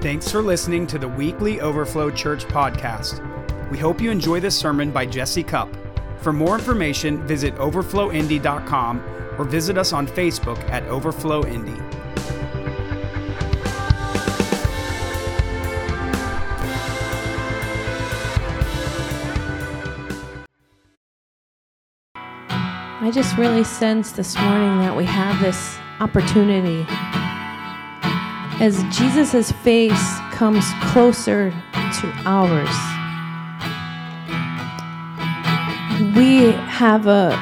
Thanks for listening to the weekly Overflow Church podcast. We hope you enjoy this sermon by Jesse Cup. For more information, visit overflowindy.com or visit us on Facebook at Overflow Indy. I just really sense this morning that we have this opportunity as Jesus' face comes closer to ours. We have a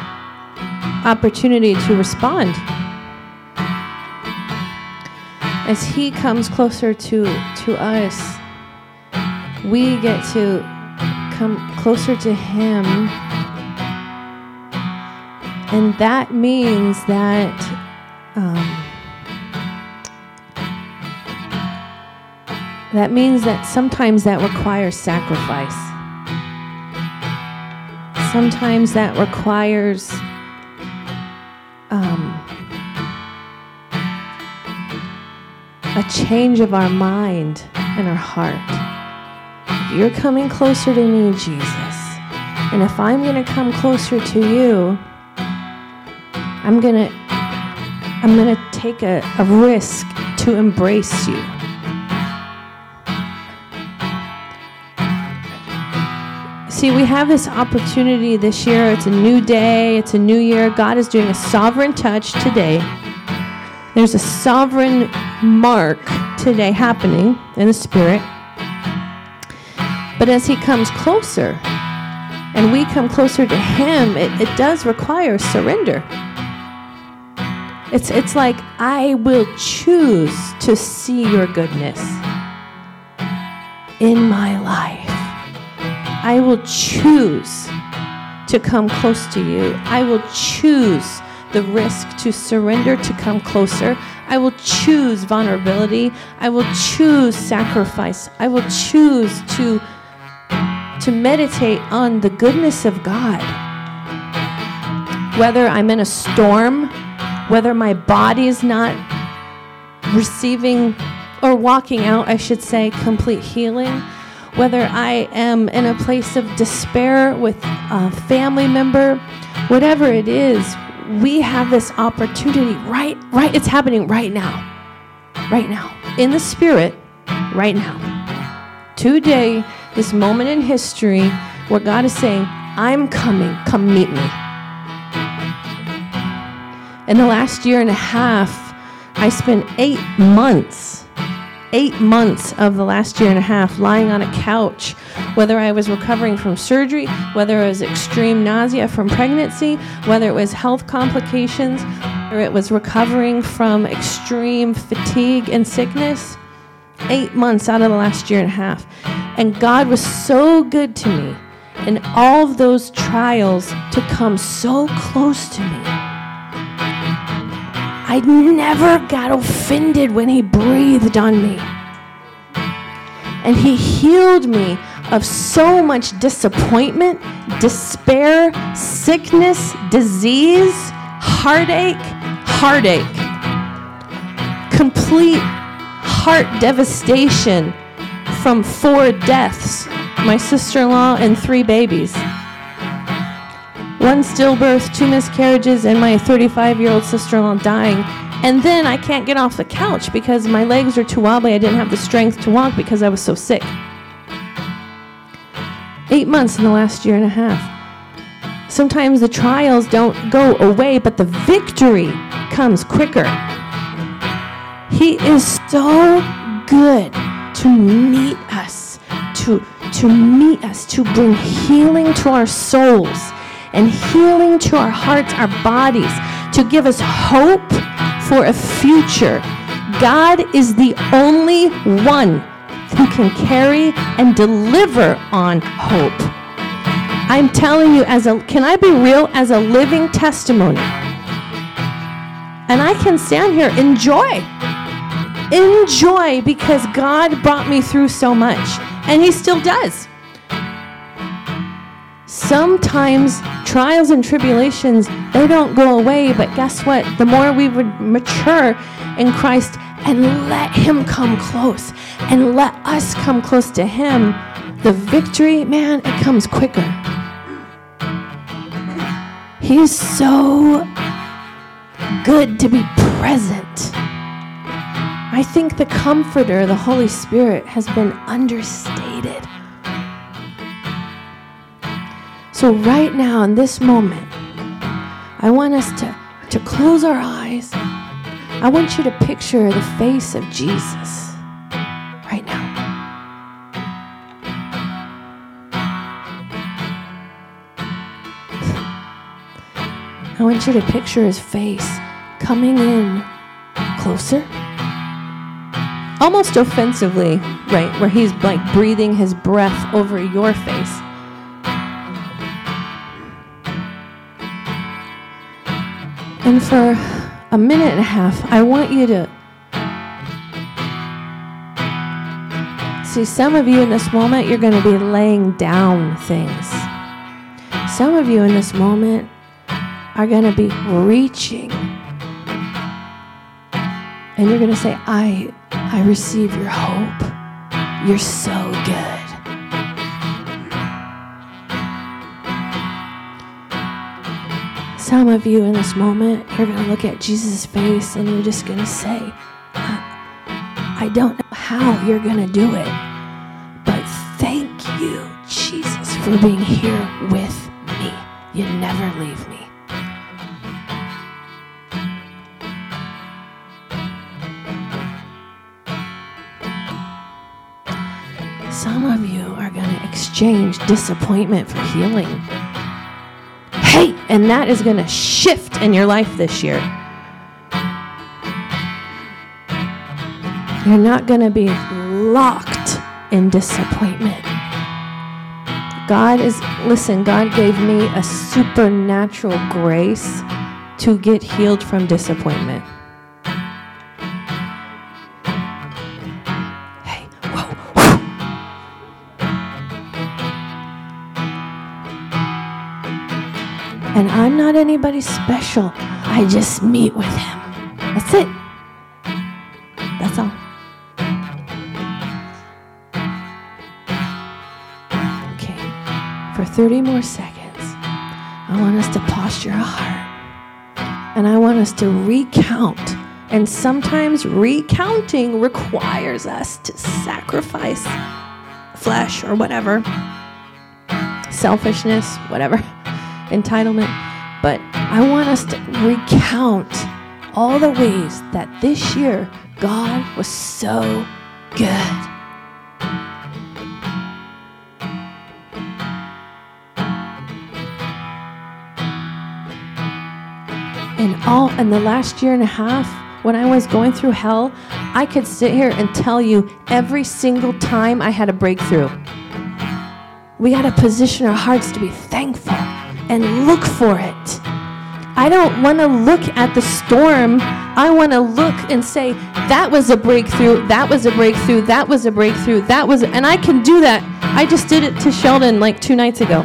opportunity to respond. As he comes closer to, to us, we get to come closer to him. And that means that um, That means that sometimes that requires sacrifice. Sometimes that requires um, a change of our mind and our heart. You're coming closer to me, Jesus. And if I'm going to come closer to you, I'm going to I'm going to take a, a risk to embrace you. See, we have this opportunity this year. It's a new day, it's a new year. God is doing a sovereign touch today. There's a sovereign mark today happening in the Spirit. But as He comes closer, and we come closer to Him, it, it does require surrender. It's, it's like, I will choose to see your goodness in my life. I will choose to come close to you. I will choose the risk to surrender to come closer. I will choose vulnerability. I will choose sacrifice. I will choose to to meditate on the goodness of God. Whether I'm in a storm, whether my body is not receiving or walking out, I should say, complete healing whether I am in a place of despair with a family member, whatever it is, we have this opportunity right right it's happening right now. Right now. In the spirit right now. Today, this moment in history where God is saying, "I'm coming. Come meet me." In the last year and a half, I spent 8 months eight months of the last year and a half lying on a couch, whether I was recovering from surgery, whether it was extreme nausea from pregnancy, whether it was health complications, or it was recovering from extreme fatigue and sickness. Eight months out of the last year and a half. And God was so good to me in all of those trials to come so close to me. I never got offended when he breathed on me. And he healed me of so much disappointment, despair, sickness, disease, heartache, heartache, complete heart devastation from four deaths my sister in law and three babies one stillbirth, two miscarriages, and my 35 year old sister in law dying. And then I can't get off the couch because my legs are too wobbly. I didn't have the strength to walk because I was so sick. Eight months in the last year and a half. Sometimes the trials don't go away, but the victory comes quicker. He is so good to meet us, to, to meet us, to bring healing to our souls and healing to our hearts, our bodies, to give us hope for a future. God is the only one who can carry and deliver on hope. I'm telling you, as a can I be real as a living testimony? And I can stand here, enjoy. Enjoy because God brought me through so much. And He still does sometimes trials and tribulations they don't go away but guess what? The more we would mature in christ and let him come close and let us come close to him the victory man it comes quicker. He's so good to be present. I think the comforter the holy spirit has been understated so, right now, in this moment, I want us to, to close our eyes. I want you to picture the face of Jesus right now. I want you to picture his face coming in closer. Almost offensively, right? Where he's like breathing his breath over your face. And for a minute and a half, I want you to see some of you in this moment, you're going to be laying down things. Some of you in this moment are going to be reaching. And you're going to say, I, I receive your hope. You're so good. Some of you in this moment, you're going to look at Jesus' face and you're just going to say, I don't know how you're going to do it, but thank you, Jesus, for being here with me. You never leave me. Some of you are going to exchange disappointment for healing hey, and that is going to shift in your life this year. You're not going to be locked in disappointment. God is, listen, God gave me a supernatural grace to get healed from disappointment. Not anybody special. I just meet with him. That's it. That's all. Okay. For 30 more seconds, I want us to posture our heart. And I want us to recount. And sometimes recounting requires us to sacrifice flesh or whatever, selfishness, whatever entitlement. But I want us to recount all the ways that this year God was so good. And all in the last year and a half, when I was going through hell, I could sit here and tell you every single time I had a breakthrough. We got to position our hearts to be thankful and look for it. I don't want to look at the storm. I want to look and say, that was a breakthrough, that was a breakthrough, that was a breakthrough, that was, and I can do that. I just did it to Sheldon like two nights ago.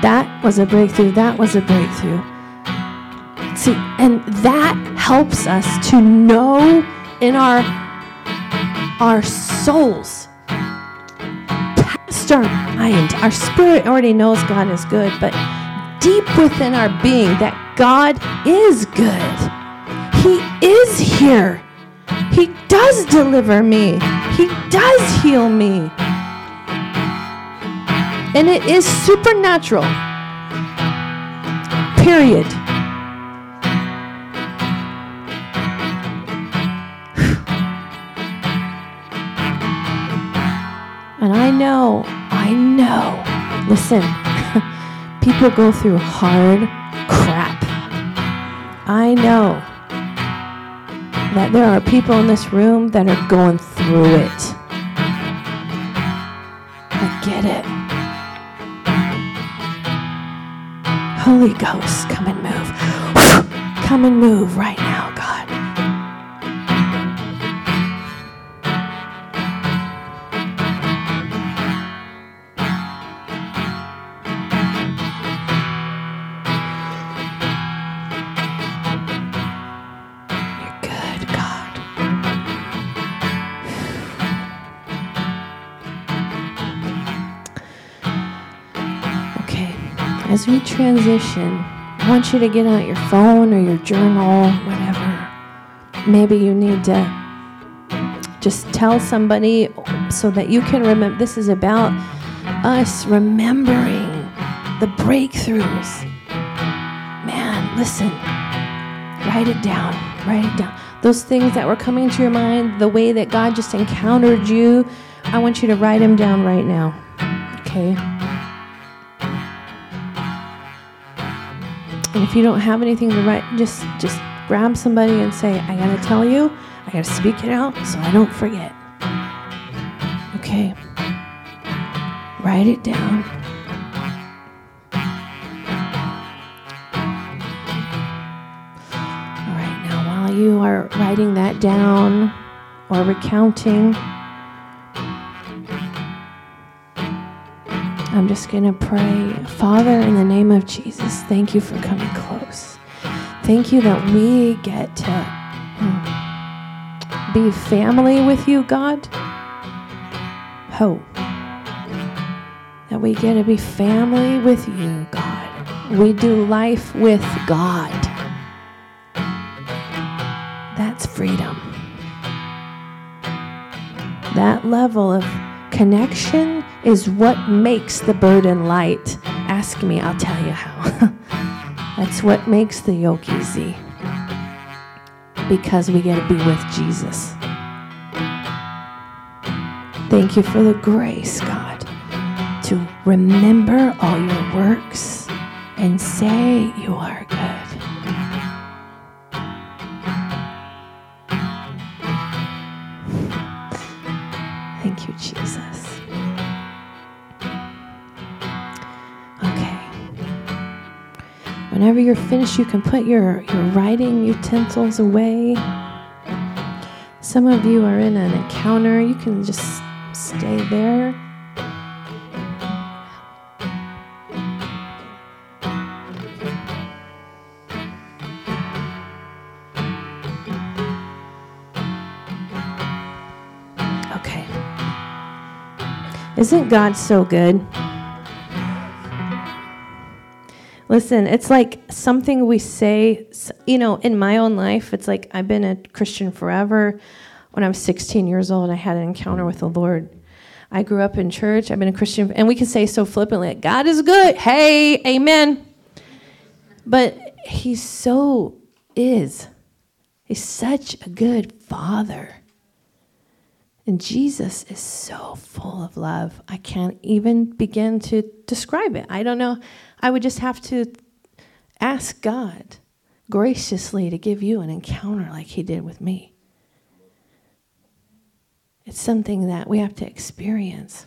That was a breakthrough, that was a breakthrough. See, and that helps us to know in our our souls our mind. Our spirit already knows God is good, but deep within our being, that God is good. He is here. He does deliver me, He does heal me. And it is supernatural. Period. And I know I know. Listen, people go through hard crap. I know that there are people in this room that are going through it. I get it. Holy Ghost, come and move. Come and move right now, as we transition, I want you to get out your phone or your journal, whatever. Maybe you need to just tell somebody so that you can remember. This is about us remembering the breakthroughs. Man, listen, write it down, write it down. Those things that were coming to your mind, the way that God just encountered you, I want you to write them down right now. Okay? And if you don't have anything to write, just just grab somebody and say, I gotta tell you, I gotta speak it out so I don't forget. Okay. Write it down. All right, now while you are writing that down or recounting, I'm just going to pray. Father, in the name of Jesus, thank you for coming close. Thank you that we get to hmm, be family with you, God. Hope. That we get to be family with you, God. We do life with God. That's freedom. That level of connection is what makes the burden light. Ask me, I'll tell you how. That's what makes the yoke easy. Because we get to be with Jesus. Thank you for the grace, God, to remember all your works and say you are Whenever you're finished, you can put your, your writing utensils away. Some of you are in an encounter, you can just stay there. Okay. Isn't God so good? Listen, it's like something we say, you know, in my own life, it's like I've been a Christian forever. When I was 16 years old, I had an encounter with the Lord. I grew up in church, I've been a Christian, and we can say so flippantly, God is good. Hey, amen. But He so is. He's such a good Father. And Jesus is so full of love. I can't even begin to describe it. I don't know. I would just have to ask God graciously to give you an encounter like He did with me. It's something that we have to experience.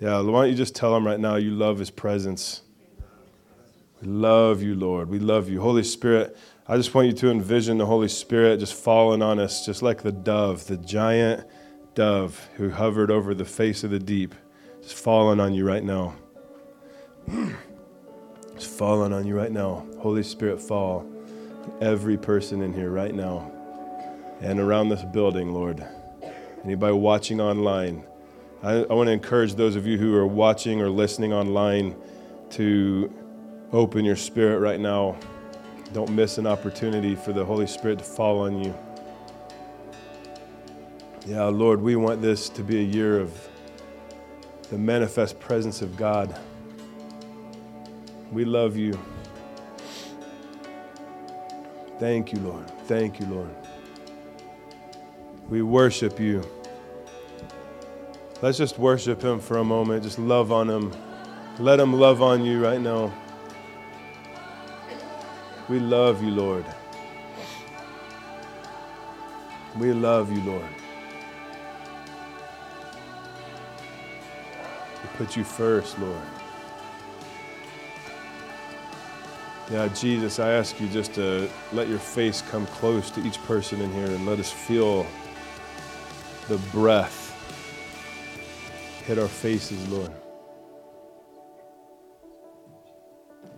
Yeah, why don't you just tell him right now you love his presence? We love you, Lord. We love you. Holy Spirit, I just want you to envision the Holy Spirit just falling on us, just like the dove, the giant dove who hovered over the face of the deep, just falling on you right now. Just falling on you right now. Holy Spirit, fall every person in here right now and around this building, Lord. Anybody watching online, I, I want to encourage those of you who are watching or listening online to open your spirit right now. Don't miss an opportunity for the Holy Spirit to fall on you. Yeah, Lord, we want this to be a year of the manifest presence of God. We love you. Thank you, Lord. Thank you, Lord. We worship you. Let's just worship him for a moment. Just love on him. Let him love on you right now. We love you, Lord. We love you, Lord. We put you first, Lord. Yeah, Jesus, I ask you just to let your face come close to each person in here and let us feel the breath hit our faces, Lord.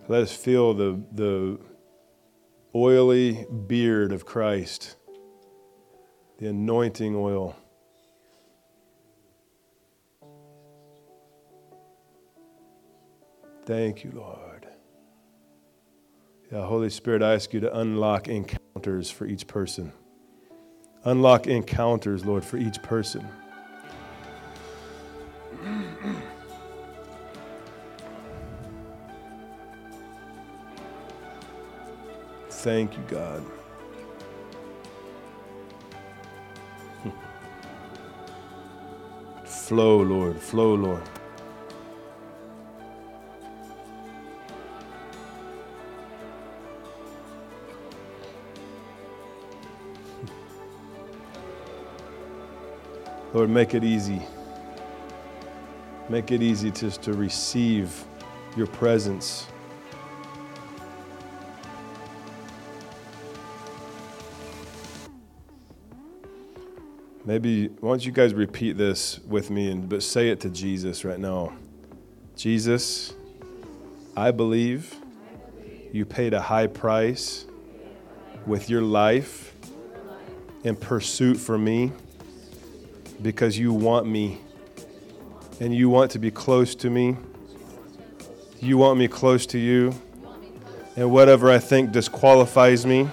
Let us feel the, the oily beard of Christ, the anointing oil. Thank you, Lord. Yeah, Holy Spirit, I ask you to unlock encounters for each person. Unlock encounters, Lord, for each person. Thank you, God. Flow, Lord. Flow, Lord. Lord, make it easy. Make it easy just to receive your presence. Maybe why don't you guys repeat this with me and but say it to Jesus right now. Jesus, I believe you paid a high price with your life in pursuit for me because you want me and you want to be close to me. You want me close to you. And whatever I think disqualifies me,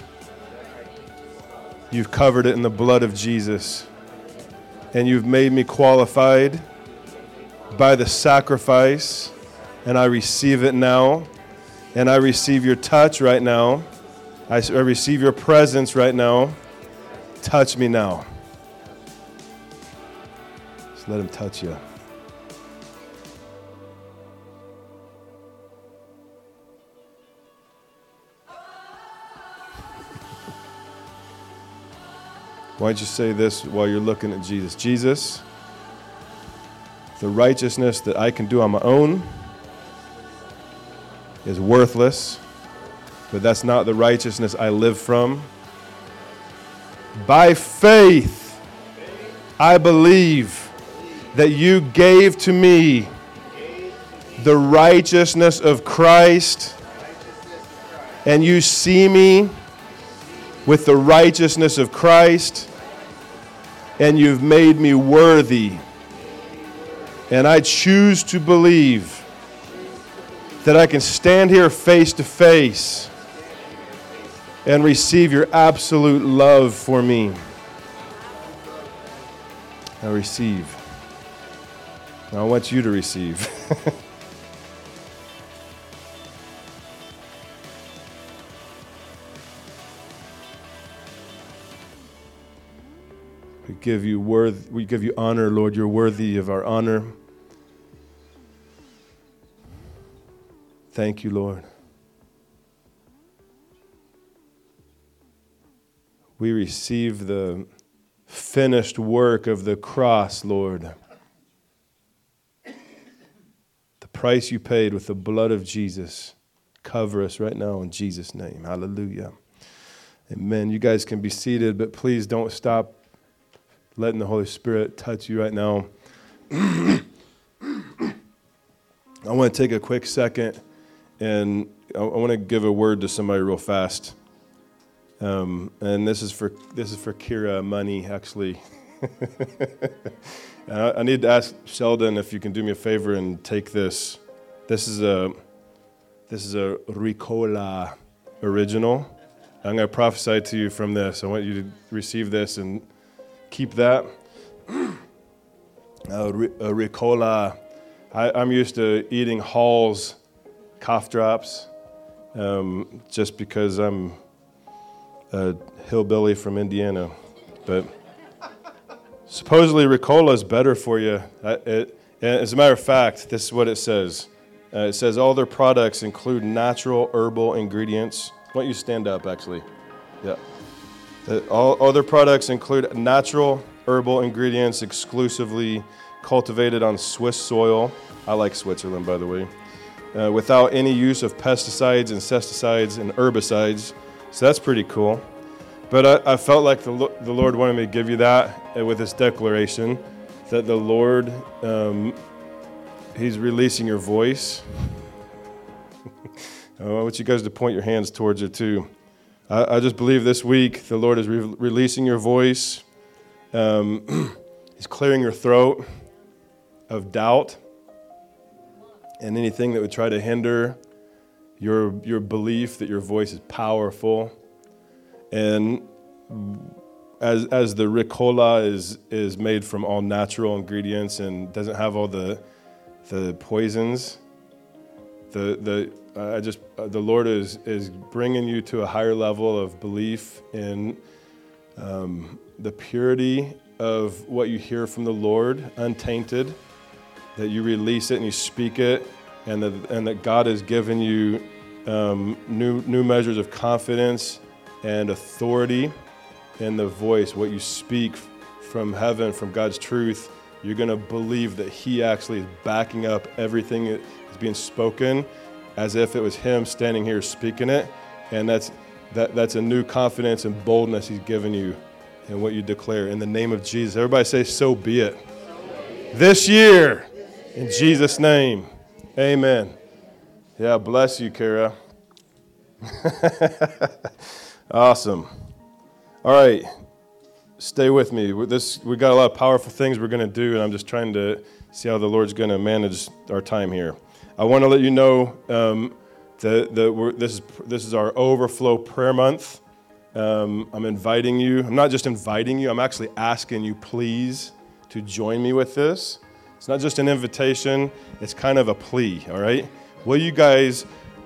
you've covered it in the blood of Jesus and you've made me qualified by the sacrifice, and I receive it now. And I receive your touch right now. I, receive your presence right now. Touch me now. Let him touch you. Why don't you say this while you're looking at Jesus? Jesus, the righteousness that I can do on my own is worthless, but that's not the righteousness I live from. By faith, I believe that you gave to me the righteousness of Christ, and you see me with the righteousness of Christ, and you've made me worthy. And I choose to believe that I can stand here face to face and receive your absolute love for me. I receive. I want you to receive. We give you worth, we give you honor, Lord. You're worthy of our honor. Thank you, Lord. We receive the finished work of the cross, Lord. The price you paid with the blood of Jesus. Cover us right now in Jesus' name. Hallelujah. Amen. You guys can be seated, but please don't stop letting the Holy Spirit touch you right now. I want to take a quick second and I, want to give a word to somebody real fast. Um, and this is for this is for Kira Money actually. I, need to ask Sheldon if you can do me a favor and take this. This is a this is a Ricola original. I'm going to prophesy to you from this. I want you to receive this and keep that. Uh, Ricola. I, am used to eating Halls cough drops um, just because I'm a hillbilly from Indiana. But supposedly Ricola is better for you. it, as a matter of fact, this is what it says. Uh, it says all their products include natural herbal ingredients. Why don't you stand up, actually? Yeah. All other products include natural herbal ingredients exclusively cultivated on Swiss soil. I like Switzerland, by the way. Uh, without any use of pesticides, insecticides, and herbicides. So that's pretty cool. But I, I felt like the, the Lord wanted me to give you that uh, with this declaration that the Lord, um, He's releasing your voice. I want you guys to point your hands towards it too. I, I just believe this week the Lord is re- releasing your voice. Um, he's clearing your throat of doubt. and anything that would try to hinder your, your belief that your voice is powerful. And as, as the Ricola is, is made from all natural ingredients and doesn't have all the, the poisons, the, the, I just, the Lord is, is bringing you to a higher level of belief in um, the purity of what you hear from the Lord, untainted, that you release it and you speak it, and that, and that God has given you um, new, new measures of confidence and authority in the voice, what you speak from heaven, from God's truth. You're going to believe that He actually is backing up everything that is being spoken as if it was Him standing here speaking it. And that's, that, that's a new confidence and boldness He's given you in what you declare. In the name of Jesus. Everybody say, So be it. This year, in Jesus' name. Amen. Yeah, bless you, Kara. awesome. All right, stay with me. This we got a lot of powerful things we're going to do, and I'm just trying to see how the Lord's going to manage our time here. I want to let you know um, that, that this is this is our overflow prayer month. Um, I'm inviting you. I'm not just inviting you. I'm actually asking you, please, to join me with this. It's not just an invitation. It's kind of a plea. All right. Will you guys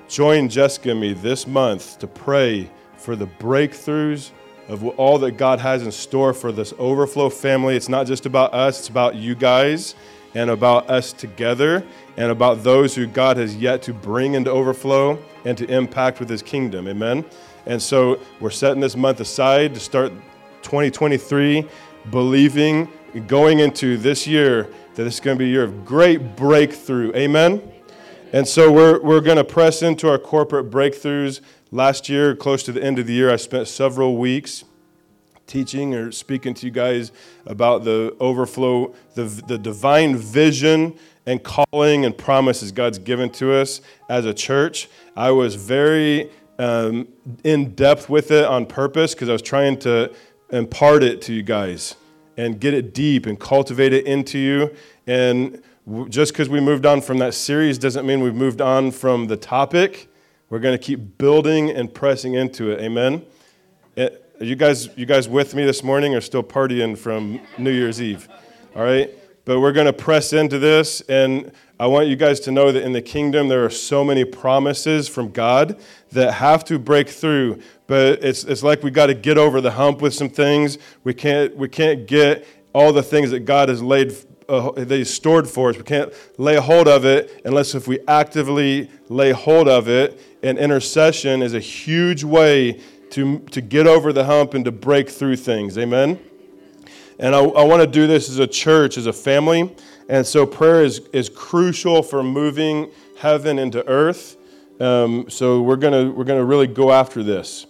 join Jessica and me this month to pray for the breakthroughs of all that God has in store for this overflow family. It's not just about us, it's about you guys and about us together and about those who God has yet to bring into overflow and to impact with his kingdom. Amen. And so we're setting this month aside to start 2023 believing going into this year that it's going to be a year of great breakthrough. Amen. And so we're, we're going to press into our corporate breakthroughs. Last year, close to the end of the year, I spent several weeks teaching or speaking to you guys about the overflow, the, the divine vision and calling and promises God's given to us as a church. I was very um, in depth with it on purpose because I was trying to impart it to you guys and get it deep and cultivate it into you. And just because we moved on from that series doesn't mean we've moved on from the topic. We're going to keep building and pressing into it. Amen. Are you guys, you guys with me this morning or still partying from New Year's Eve? All right. But we're going to press into this, and I want you guys to know that in the kingdom there are so many promises from God that have to break through. But it's, it's like we got to get over the hump with some things. We can't, we can't get all the things that God has laid uh, they stored for us. We can't lay hold of it unless if we actively lay hold of it. And intercession is a huge way to, to get over the hump and to break through things. Amen? And I, I want to do this as a church, as a family. And so prayer is, is crucial for moving heaven into earth. Um, so we're going we're gonna really go after this.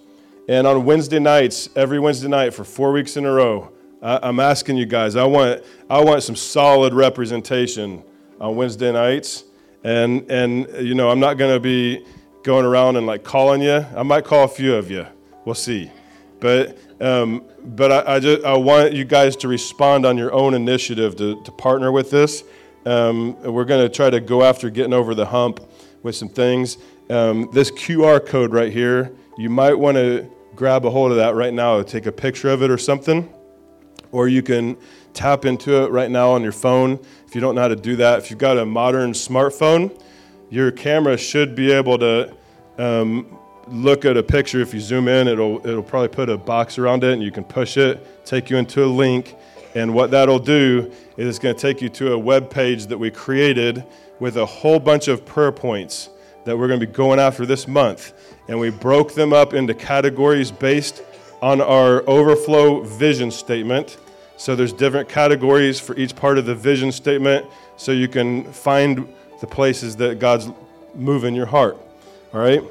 And on Wednesday nights, every Wednesday night for four weeks in a row, I, am asking you guys, I want, I want some solid representation on Wednesday nights. And, and you know, I'm not going to be going around and like calling you. I might call a few of you. We'll see. But, um, but I, I, just, I want you guys to respond on your own initiative to, to partner with this. Um, we're going to try to go after getting over the hump with some things. Um, this QR code right here, you might want to grab a hold of that right now, take a picture of it or something or you can tap into it right now on your phone. If you don't know how to do that, if you've got a modern smartphone, your camera should be able to um, look at a picture. If you zoom in, it'll, it'll probably put a box around it and you can push it, take you into a link. And what that'll do is it's going to take you to a web page that we created with a whole bunch of prayer points that we're going to be going after this month. And we broke them up into categories based on our overflow vision statement. So there's different categories for each part of the vision statement so you can find the places that God's moving your heart. All right?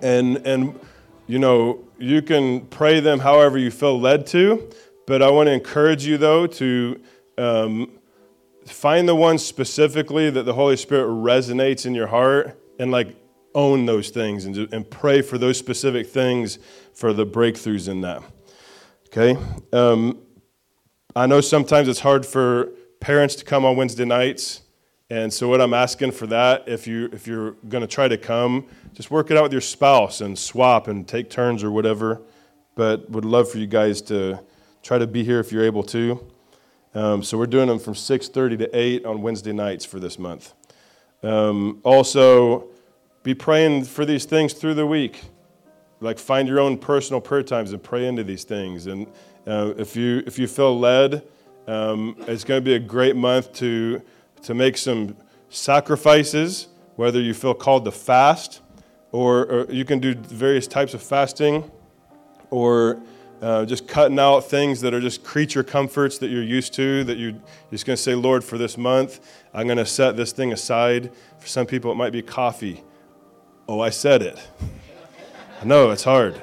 And and you know, you can pray them however you feel led to, but I want to encourage you though to um, find the ones specifically that the Holy Spirit resonates in your heart and like own those things and, and pray for those specific things for the breakthroughs in that. Okay? Um, I know sometimes it's hard for parents to come on Wednesday nights And so, what I'm asking for that, if you if you're going to try to come, just work it out with your spouse and swap and take turns or whatever. But would love for you guys to try to be here if you're able to. Um, so we're doing them from 6:30 to 8 on Wednesday nights for this month. Um, also, be praying for these things through the week. Like find your own personal prayer times and pray into these things. And uh, if you if you feel led, um, it's going to be a great month to to make some sacrifices. Whether you feel called to fast, or, or you can do various types of fasting, or uh, just cutting out things that are just creature comforts that you're used to, that you're just going to say, Lord, for this month, I'm going to set this thing aside. For some people, it might be coffee. Oh, I said it. I know, it's hard.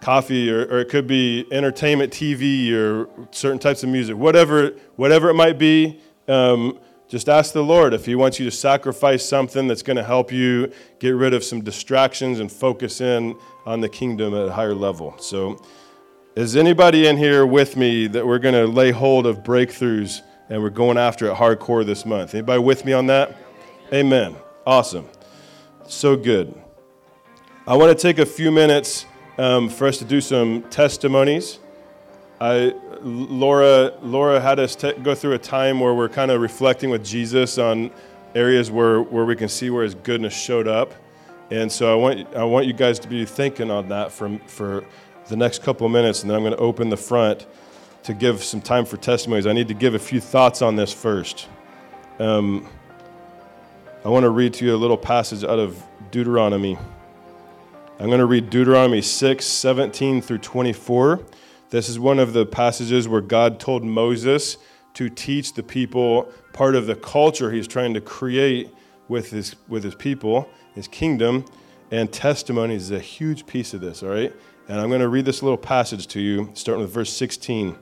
Coffee, or, or it could be entertainment TV or certain types of music, whatever, whatever it might be. Um, just ask the Lord if He wants you to sacrifice something that's going to help you get rid of some distractions and focus in on the kingdom at a higher level. So, is anybody in here with me that we're going to lay hold of breakthroughs and we're going after it hardcore this month? Anybody with me on that? Amen. Awesome. So good. I want to take a few minutes um, for us to do some testimonies. I, Laura, Laura had us go through a time where we're kind of reflecting with Jesus on areas where, where we can see where his goodness showed up. And so I want, I want you guys to be thinking on that for, for the next couple of minutes, and then I'm going to open the front to give some time for testimonies. I need to give a few thoughts on this first. Um, I want to read to you a little passage out of Deuteronomy. I'm going to read Deuteronomy 6, 17 through 24. This is one of the passages where God told Moses to teach the people part of the culture he's trying to create with his, with his people, his kingdom, and testimonies is a huge piece of this, all right? And I'm going to read this little passage to you, starting with verse 16.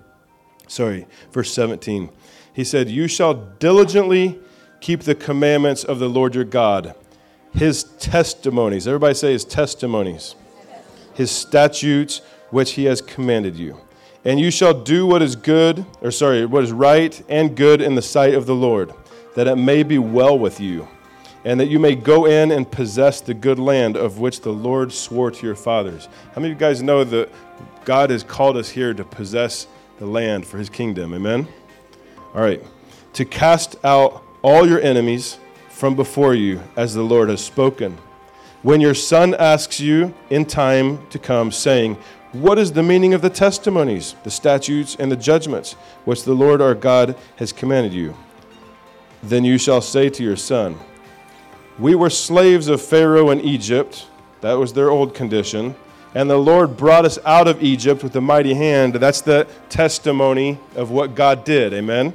Sorry, verse 17. He said, You shall diligently keep the commandments of the Lord your God, his testimonies. Everybody say his testimonies. His statutes, which he has commanded you. And you shall do what is good, or sorry, what is right and good in the sight of the Lord, that it may be well with you and that you may go in and possess the good land of which the Lord swore to your fathers. How many of you guys know that God has called us here to possess the land for his kingdom? Amen? All right. To cast out all your enemies from before you, as the Lord has spoken. When your son asks you in time to come, saying, What is the meaning of the testimonies, the statutes, and the judgments which the Lord our God has commanded you? Then you shall say to your son, we were slaves of Pharaoh in Egypt. That was their old condition. And the Lord brought us out of Egypt with a mighty hand. That's the testimony of what God did. Amen.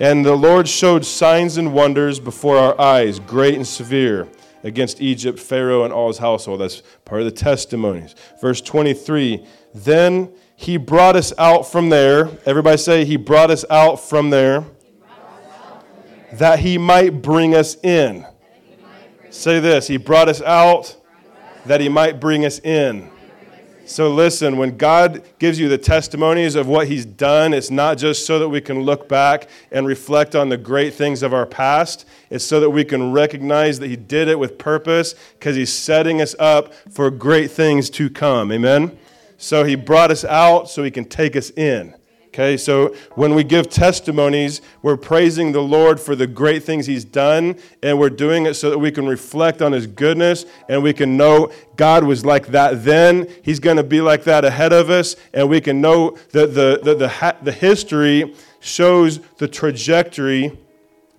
And the Lord showed signs and wonders before our eyes, great and severe, against Egypt, Pharaoh, and all his household. That's part of the testimonies. Verse 23 Then he brought us out from there. Everybody say, He brought us out from there, that he might bring us in. Say this He brought us out that He might bring us in. So listen, when God gives you the testimonies of what He's done, it's not just so that we can look back and reflect on the great things of our past. It's so that we can recognize that He did it with purpose because He's setting us up for great things to come. Amen? So He brought us out so He can take us in. Okay, so when we give testimonies, we're praising the Lord for the great things He's done, and we're doing it so that we can reflect on His goodness and we can know God was like that then. He's going to be like that ahead of us, and we can know that the, the, the, the history shows the trajectory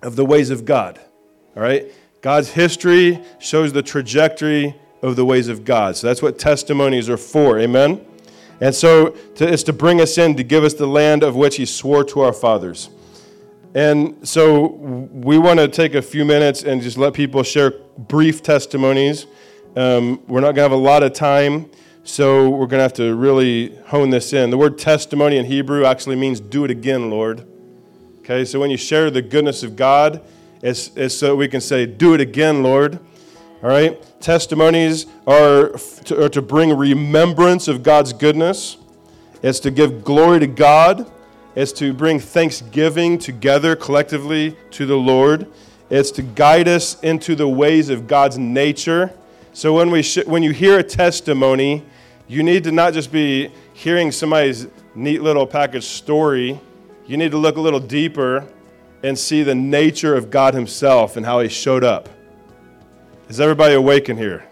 of the ways of God. All right? God's history shows the trajectory of the ways of God. So that's what testimonies are for. Amen? And so to, it's to bring us in, to give us the land of which he swore to our fathers. And so we want to take a few minutes and just let people share brief testimonies. Um, we're not going to have a lot of time, so we're going to have to really hone this in. The word testimony in Hebrew actually means do it again, Lord. Okay, so when you share the goodness of God, it's, it's so we can say, do it again, Lord. All right? Testimonies are to, are to bring remembrance of God's goodness, it's to give glory to God, it's to bring thanksgiving together collectively to the Lord. It's to guide us into the ways of God's nature. So when, we sh- when you hear a testimony, you need to not just be hearing somebody's neat little package story, you need to look a little deeper and see the nature of God Himself and how He showed up. Is everybody awake in here?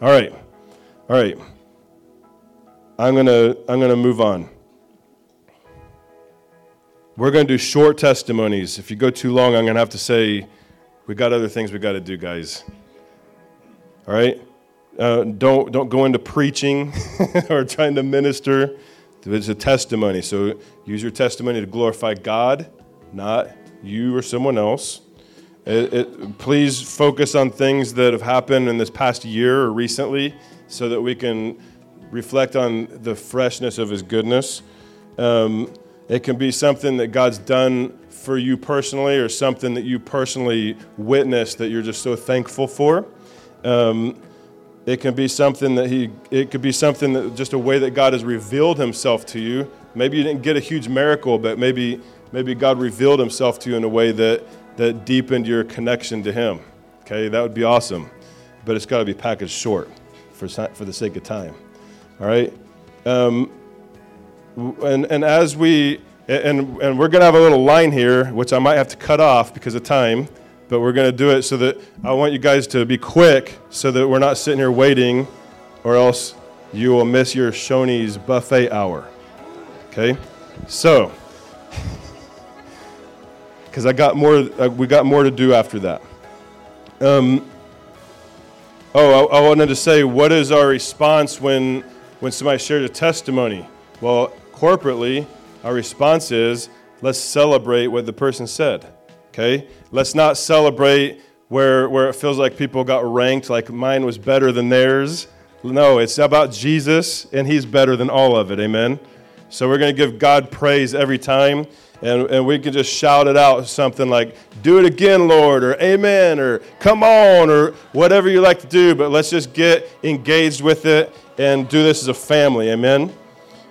All right. All right. I'm going to I'm going to move on. We're going to do short testimonies. If you go too long, I'm going to have to say, we got other things we got to do, guys. All right? Uh, don't, don't go into preaching or trying to minister. It's a testimony. So use your testimony to glorify God, not you or someone else. It, it, please focus on things that have happened in this past year or recently so that we can reflect on the freshness of His goodness. Um, it can be something that God's done for you personally or something that you personally witnessed that you're just so thankful for. Um, it can be something that he it could be something that just a way that God has revealed himself to you. Maybe you didn't get a huge miracle, but maybe maybe God revealed himself to you in a way that that deepened your connection to him. Okay, that would be awesome. But it's got to be packaged short for for the sake of time. All right? Um, and, and as we, and, and we're going to have a little line here, which I might have to cut off because of time, but we're going to do it so that I want you guys to be quick so that we're not sitting here waiting, or else you will miss your Shoney's buffet hour. Okay? So, because I got more, uh, we got more to do after that. Um, oh, I, I wanted to say, what is our response when, when somebody shares a testimony? Well, corporately, our response is let's celebrate what the person said. Okay? Let's not celebrate where, where it feels like people got ranked, like mine was better than theirs. No, it's about Jesus, and He's better than all of it. Amen? So we're going to give God praise every time, and, and we can just shout it out something like, Do it again, Lord, or Amen, or Come on, or whatever you like to do, but let's just get engaged with it and do this as a family. Amen?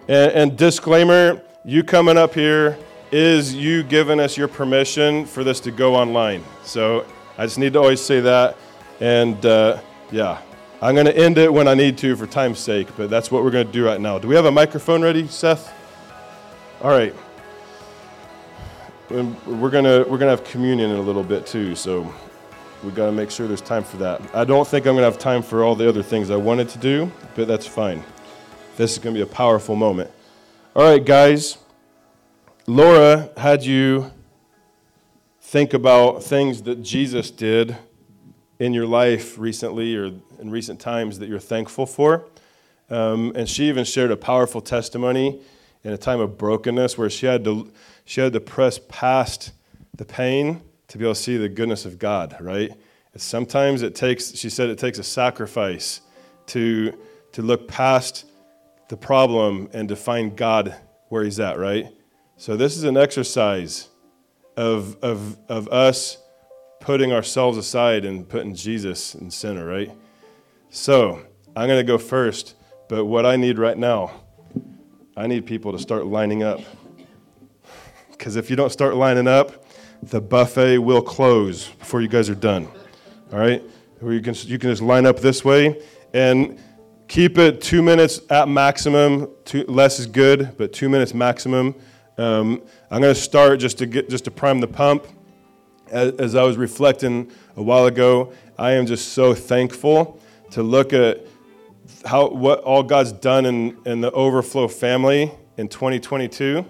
And, and disclaimer you coming up here is you giving us your permission for this to go online. So I just need to always say that. And uh, yeah, I'm going to end it when I need to for time's sake, but that's what we're going to do right now. Do we have a microphone ready, Seth? All right. We're going to we're to have communion in a little bit too, so we got to make sure there's time for that. I don't think I'm to have time for all the other things I wanted to do, but that's fine. This is to be a powerful moment. All right, guys. Laura had you think about things that Jesus did in your life recently or in recent times that you're thankful for. Um, and she even shared a powerful testimony in a time of brokenness where she had to she had to press past the pain to be able to see the goodness of God, right? Sometimes it takes, she said, it takes a sacrifice to, to look past the problem and to find God where He's at, right? So, this is an exercise of, of, of us putting ourselves aside and putting Jesus in center, right? So, I'm going to go first, but what I need right now, I need people to start lining up. Because if you don't start lining up, the buffet will close before you guys are done. All right? Or you can, you can just line up this way. And Keep it two minutes at maximum. Two, less is good, but two minutes maximum. Um, I'm going to start just to get just to prime the pump. As, as I was reflecting a while ago, I am just so thankful to look at how what all God's done in, in the overflow family in 2022.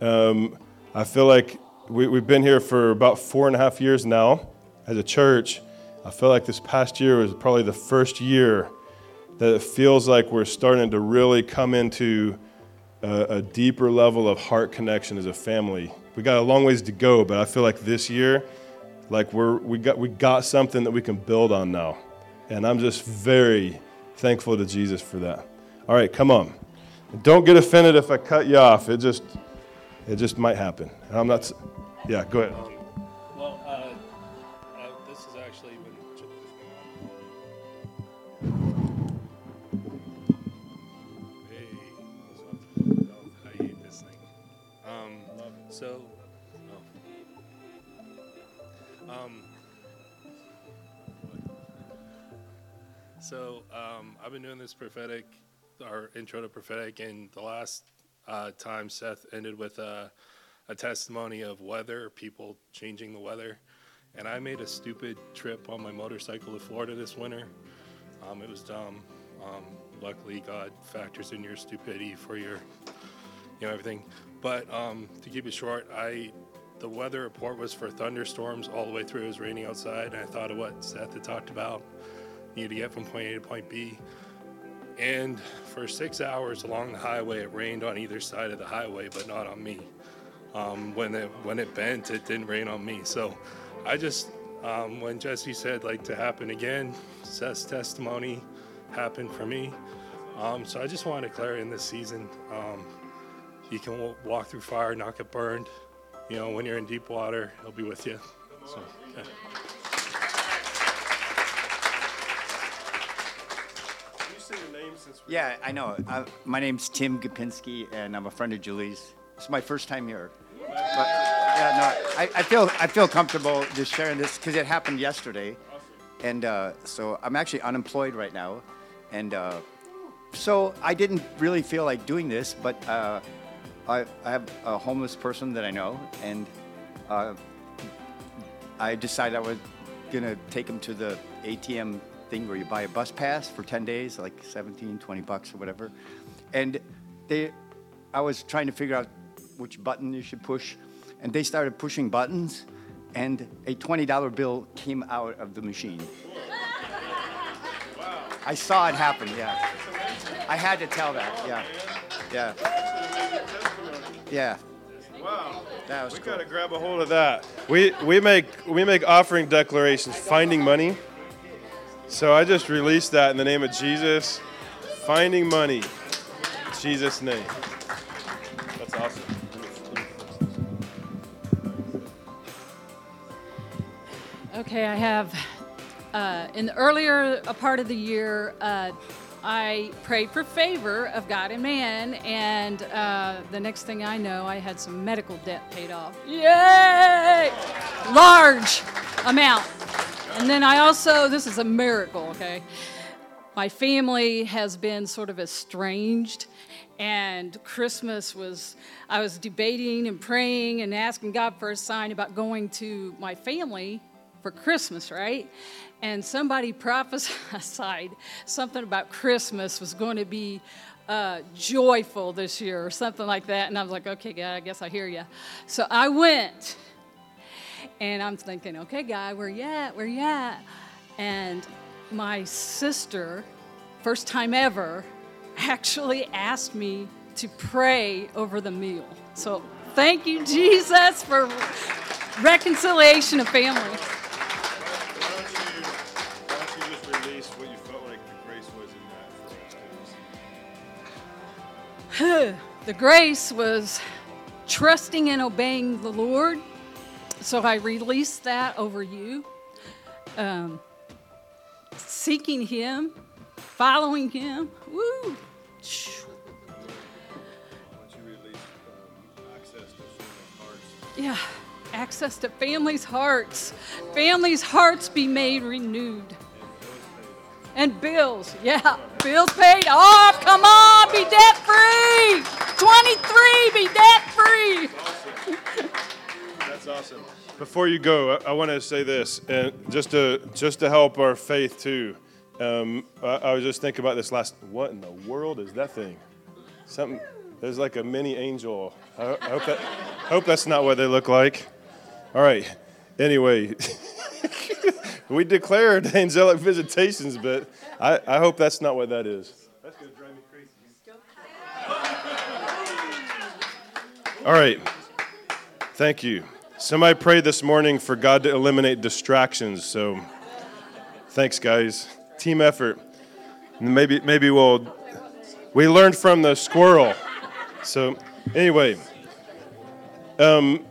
Um, I feel like we, we've been here for about four and a half years now as a church. I feel like this past year was probably the first year that it feels like we're starting to really come into a, a, deeper level of heart connection as a family. We got a long ways to go, but I feel like this year, like we're we got we got something that we can build on now, and I'm just very thankful to Jesus for that. All right, come on. Don't get offended if I cut you off. It just it just might happen. I'm not. Yeah, go ahead. Well, uh, uh, this has actually been. Hey, I hate this thing. Um, so um, I've been doing this prophetic, our intro to prophetic, and the last uh, time Seth ended with a, a testimony of weather, people changing the weather. And I made a stupid trip on my motorcycle to Florida this winter. Um, it was dumb. Um, luckily, God factors in your stupidity for your, you know, everything. But um, to keep it short, I the weather report was for thunderstorms all the way through. It was raining outside, and I thought of what Seth had talked about. You need to get from point A to point B. And for six hours along the highway, it rained on either side of the highway, but not on me. Um, when it when it bent, it didn't rain on me. So I just um, when Jesse said like to happen again, Seth's testimony happened for me. Um, so I just want to declare in this season, um, you can w- walk through fire, not get burned. You know, when you're in deep water, He'll be with you. So, yeah. Since we Yeah, I know. Uh, my name's Tim Gopinski, and I'm a friend of Julie's. It's my first time here. But yeah, no, I, I feel I feel comfortable just sharing this because it happened yesterday, and uh, so I'm actually unemployed right now, and uh, so I didn't really feel like doing this, but uh, I, I have a homeless person that I know, and uh, I decided I was gonna take him to the ATM thing where you buy a bus pass for 10 days, like 17, 20 bucks or whatever. And they, I was trying to figure out which button you should push, and they started pushing buttons, and a $20 bill came out of the machine. I saw it happen, yeah. I had to tell that, yeah. Yeah. Yeah. Wow. That was We cool. gotta grab a hold of that. We we make we make offering declarations, finding money. So I just released that in the name of Jesus. Finding money. Jesus' name. That's awesome. Okay, I have. Uh, in the earlier part of the year, uh, I prayed for favor of God and man, and uh, the next thing I know, I had some medical debt paid off. Yay! Large amount. And then I also, this is a miracle, okay? My family has been sort of estranged, and Christmas was, I was debating and praying and asking God for a sign about going to my family for Christmas, right? And somebody prophesied something about Christmas was going to be uh, joyful this year or something like that. And I was like, okay, God, I guess I hear you. So I went. And I'm thinking, okay, guy, where you at? Where you at? And my sister, first time ever, actually asked me to pray over the meal. So thank you, Jesus, for reconciliation of family. Why don't you, why don't you just release what you felt like the grace was in that for us, guys? The grace was trusting and obeying the Lord. So I release that over you. Um, seeking Him, following Him. Woo! Why don't you release um, access to human hearts? Yeah, access to families' hearts. Families' hearts be made renewed. And bills, yeah, bills paid off. Come on, be debt free. 23, be debt free. That's awesome. Before you go, I, I want to say this, and just to just to help our faith too. Um, I, I was just thinking about this last. What in the world is that thing? Something. There's like a mini angel. I, I hope that. hope that's not what they look like. All right. Anyway, we declared angelic visitations, but I, I hope that's not what that is. That's gonna drive me crazy. All right. Thank you. Somebody prayed this morning for God to eliminate distractions. So, thanks, guys. Team effort. Maybe maybe we'll we learned from the squirrel. So, anyway, um,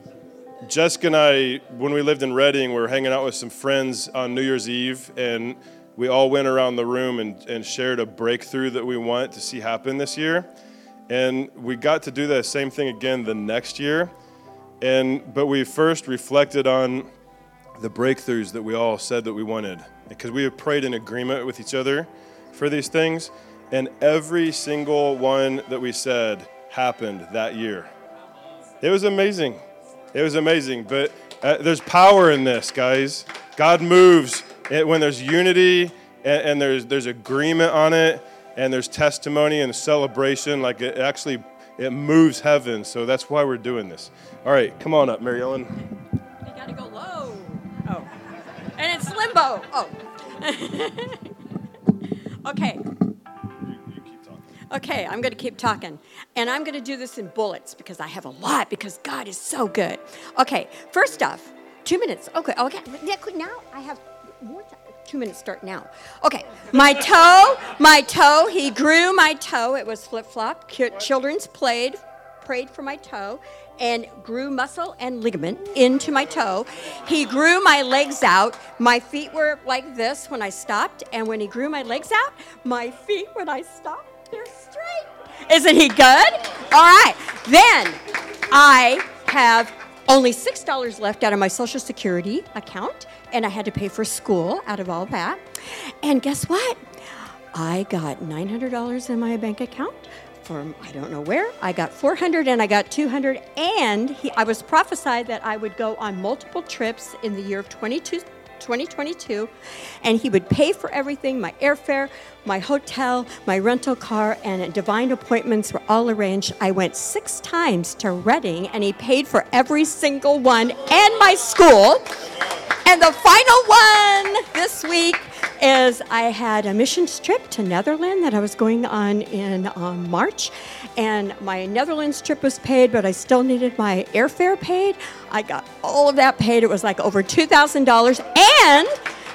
Jessica and I, when we lived in Redding, we were hanging out with some friends on New Year's Eve, and we all went around the room and, and shared a breakthrough that we want to see happen this year. And we got to do the same thing again the next year. And but we first reflected on the breakthroughs that we all said that we wanted. Because we have prayed in agreement with each other for these things, and every single one that we said happened that year. It was amazing. It was amazing. But uh, there's power in this, guys. God moves it, when there's unity and, and there's, there's agreement on it and there's testimony and celebration. Like it actually it moves heaven. So that's why we're doing this. All right, come on up, Mary Ellen. You gotta go low. Oh. And it's limbo. Oh. okay. Okay, I'm going to keep talking. And I'm going to do this in bullets because I have a lot because God is so good. Okay, first off, two minutes. Okay, okay. Now I have more time. Two minutes start now. Okay, my toe, my toe, he grew my toe. It was flip flop. Children's played, prayed for my toe and grew muscle and ligament into my toe. He grew my legs out. My feet were like this when I stopped, and when he grew my legs out, my feet, when I stopped, they're straight. Isn't he good? All right. Then I have only $6 left out of my Social Security account, and I had to pay for school out of all that. And guess what? I got $900 in my bank account from I don't know where. I got 400 and I got 200, and he, I was prophesied that I would go on multiple trips in the year of 22, 2022, and he would pay for everything my airfare, my hotel, my rental car, and divine appointments were all arranged. I went six times to Redding and he paid for every single one and my school. And the final one this week is I had a mission trip to Netherlands that I was going on in um, March, and my Netherlands trip was paid, but I still needed my airfare paid. I got all of that paid. It was like over two thousand dollars, and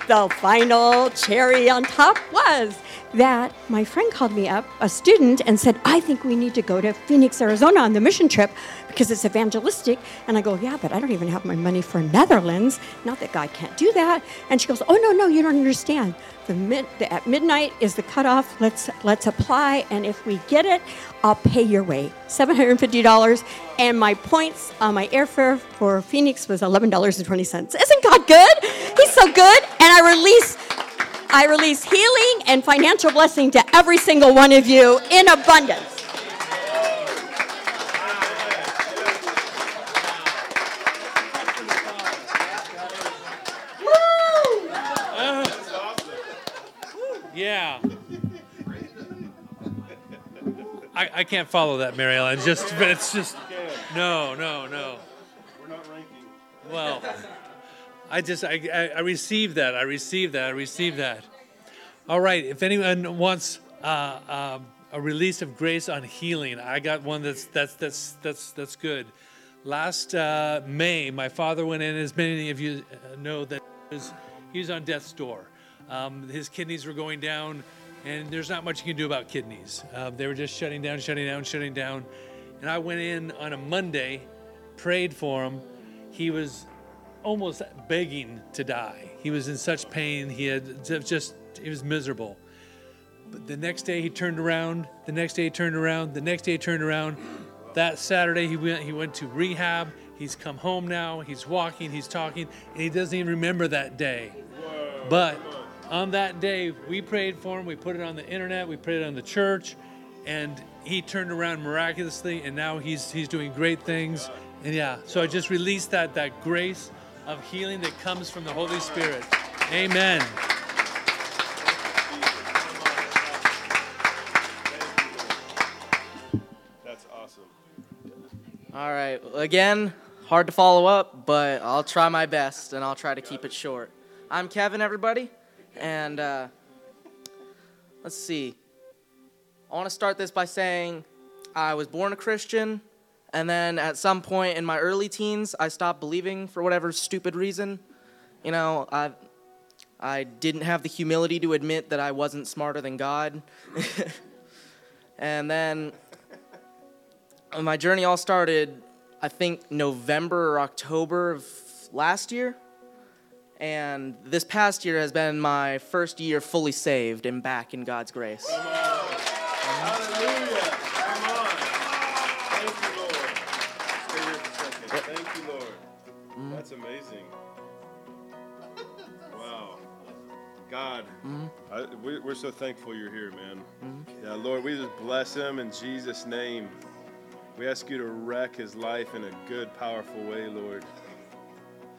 the final cherry on top was that my friend called me up, a student, and said, I think we need to go to Phoenix, Arizona on the mission trip because it's evangelistic. And I go, Yeah, but I don't even have my money for Netherlands. Not that God can't do that. And she goes, Oh, no, no, you don't understand. The mid, the, at midnight is the cutoff. Let's let's apply, and if we get it, I'll pay your way, seven hundred and my points on my airfare for Phoenix was eleven dollars and twenty cents. Isn't God good? He's so good. And I release I release healing and financial blessing to every single one of you in abundance. Yeah. I, I can't follow that, Mary Ellen. Just, it's just, no, no, no. We're not ranking. Well. I just I, I, I received that. I received that. I received that. All right. If anyone wants uh, uh, a release of grace on healing, I got one that's that's that's that's that's good. Last uh, May, my father went in. As many of you know, that he was, he was on death's door. Um, his kidneys were going down, and there's not much you can do about kidneys. Uh, they were just shutting down, shutting down, shutting down. And I went in on a Monday, prayed for him. He was almost begging to die. He was in such pain. He had just, he was miserable. But the next day he turned around. The next day he turned around. The next day he turned around. That Saturday he went, he went to rehab. He's come home now. He's walking, he's talking, and he doesn't even remember that day. But on that day, we prayed for him. We put it on the internet. We put it on the church, and he turned around miraculously. And now he's he's doing great things. And yeah, so I just released that that grace of healing that comes from the Holy Spirit. Amen. That's awesome. All right. Again, hard to follow up, but I'll try my best and I'll try to keep it short. I'm Kevin, everybody, and uh, let's see. I want to start this by saying I was born a Christian. And then at some point in my early teens, I stopped believing for whatever stupid reason. You know, I, I didn't have the humility to admit that I wasn't smarter than God. and then my journey all started, I think, November or October of last year. And this past year has been my first year fully saved and back in God's grace. amazing. Wow. God, mm-hmm. I, we, are so thankful you're here, man. Mm-hmm. Yeah, Lord, we just bless him in Jesus' name. We ask you to wreck his life in a good, powerful way, Lord.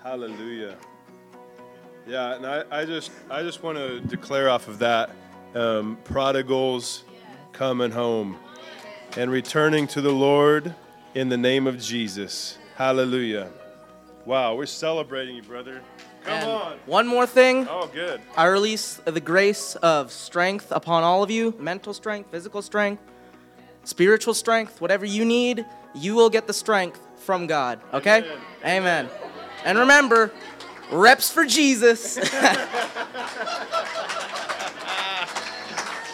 Hallelujah. Yeah, and I, I just I just want to declare off of that um, prodigals coming home and returning to the Lord in the name of Jesus. Hallelujah. Wow, we're celebrating you, brother. Come And on. One more thing. Oh, good. I release the grace of strength upon all of you mental strength, physical strength, spiritual strength, whatever you need, you will get the strength from God. Okay? Amen. And remember, reps for Jesus.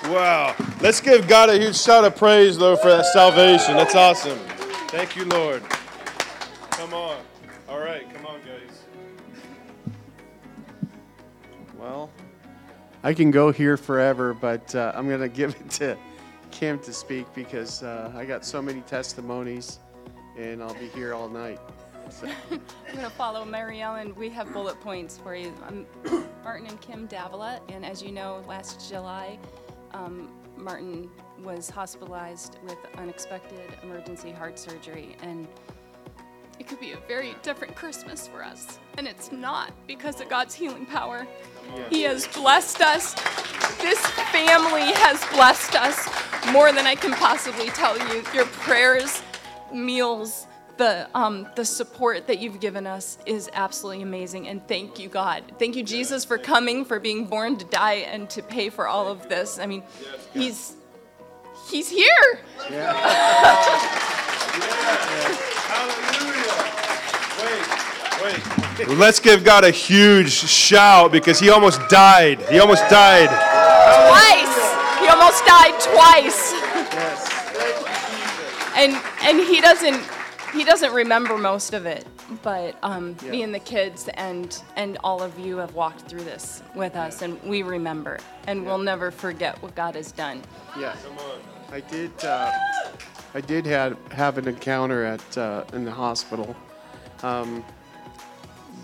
Wow. Let's give God a huge shout of praise, though, for that salvation. That's awesome. Thank you, Lord. Come on. All right, come on, guys. Well, I can go here forever, but uh, I'm going to give it to Kim to speak because uh, I got so many testimonies and I'll be here all night. So, I'm going to follow Mary Ellen. We have bullet points for you. I'm Martin and Kim Davila, and as you know, last July, um, Martin was hospitalized with unexpected emergency heart surgery, and it could be a very different Christmas for us. And it's not because of God's healing power. He has blessed us. This family has blessed us more than I can possibly tell you. Your prayers, meals, the um, the support that you've given us is absolutely amazing, and thank you, God. Thank you, Jesus, for coming, for being born to die, and to pay for all of this. I mean, He's He's here. Wait. Let's give God a huge shout because he almost died. He almost died. Twice. He almost died twice. and and he doesn't he doesn't remember most of it but um, me and the kids and and all of you have walked through this with us and we remember and we'll never forget what god has done yeah. I did. Uh, I did have have an encounter at uh, in the hospital. Um,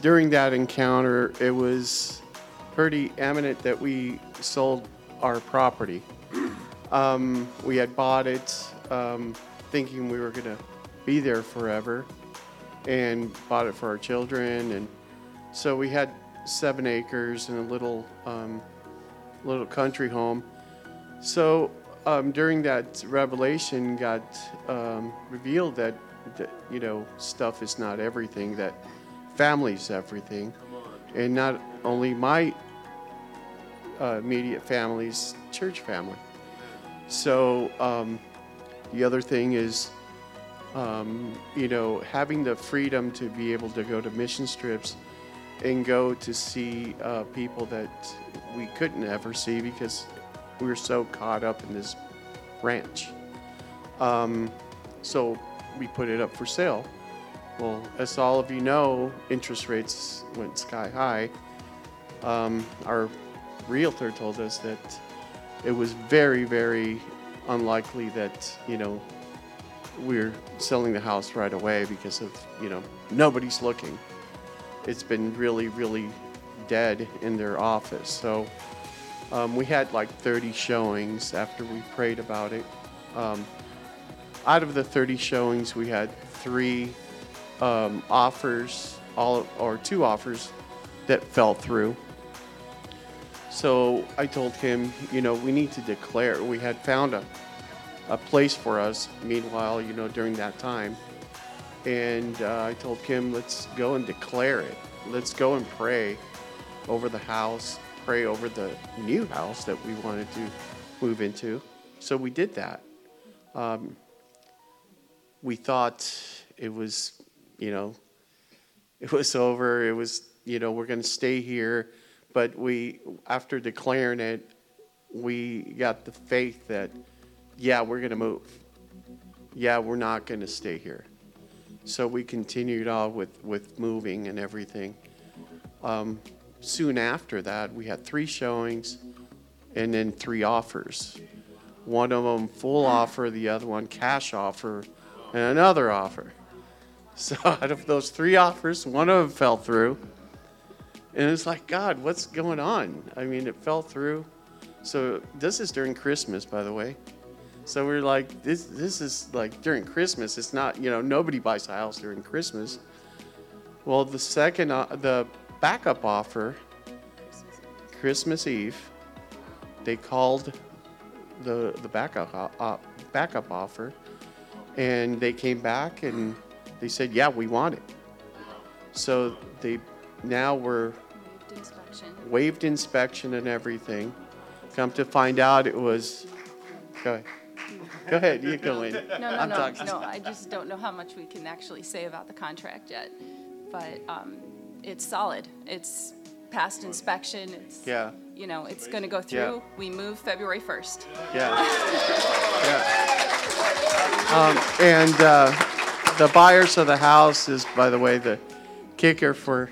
during that encounter, it was pretty eminent that we sold our property. Um, we had bought it um, thinking we were going to be there forever and bought it for our children. And so we had seven acres and a little, um, little country home. So um, during that revelation, God um, revealed that, that, you know, stuff is not everything, that family's everything. And not only my uh, immediate family's church family. So um, the other thing is, um, you know, having the freedom to be able to go to mission trips and go to see uh, people that we couldn't ever see because we were so caught up in this ranch. Um, so we put it up for sale. Well, as all of you know, interest rates went sky high. Um, our realtor told us that it was very, very unlikely that, you know, we're selling the house right away because of, you know, nobody's looking. It's been really, really dead in their office. So um, we had like 30 showings after we prayed about it. Um, out of the 30 showings, we had three um, offers, all or two offers that fell through. So I told him, you know, we need to declare. We had found a, a place for us. Meanwhile, you know, during that time, and uh, I told Kim, let's go and declare it. Let's go and pray over the house, pray over the new house that we wanted to move into. So we did that. Um, we thought it was, you know, it was over. It was, you know, we're going to stay here. But we, after declaring it, we got the faith that, yeah, we're going to move. Yeah, we're not going to stay here. So we continued on with, with moving and everything. Um, soon after that, we had three showings and then three offers. One of them full offer, the other one cash offer, and another offer. So out of those three offers, one of them fell through. And it's like, God, what's going on? I mean, it fell through. So this is during Christmas, by the way. So we're like, this this is like during Christmas. It's not, you know, nobody buys a house during Christmas. Well, the second, uh, the backup offer, Christmas Eve, they called the the backup uh, backup offer, and they came back and they said, yeah, we want it. So they now we're Waived inspection. waived inspection and everything. Come to find out, it was. Go ahead. Go ahead. You go in. No, no, I'm no, talking. no. I just don't know how much we can actually say about the contract yet, but um, it's solid. It's passed inspection. It's Yeah. You know, it's going to go Yeah. through. We move February 1st. Yeah. Um, and uh, the buyers of the house is, by the way, the kicker for.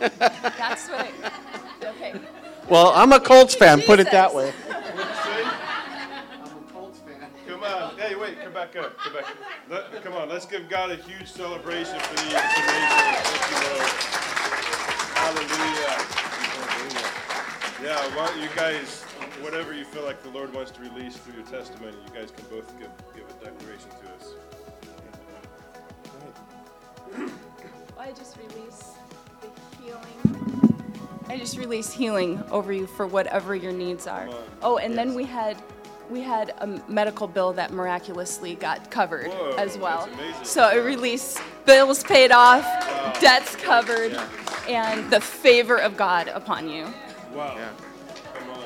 That's what I. Okay. Well, I'm a Colts fan. Put it that way. I'm a Colts fan. Come on. Hey, wait, come back up. Come back up. Let- come on, let's give God a huge celebration for these. It's amazing. Thank you, Lord. Hallelujah. Hallelujah. Yeah, well, you guys, whatever you feel like the Lord wants to release through your testimony, you guys can both give, give a declaration to us. I just release the healing. I just release healing over you for whatever your needs are. Oh, and then we had we had a medical bill that miraculously got covered Whoa, as well. that's. So I release bills paid off, debts covered, and the favor of God upon you. Wow. Come on.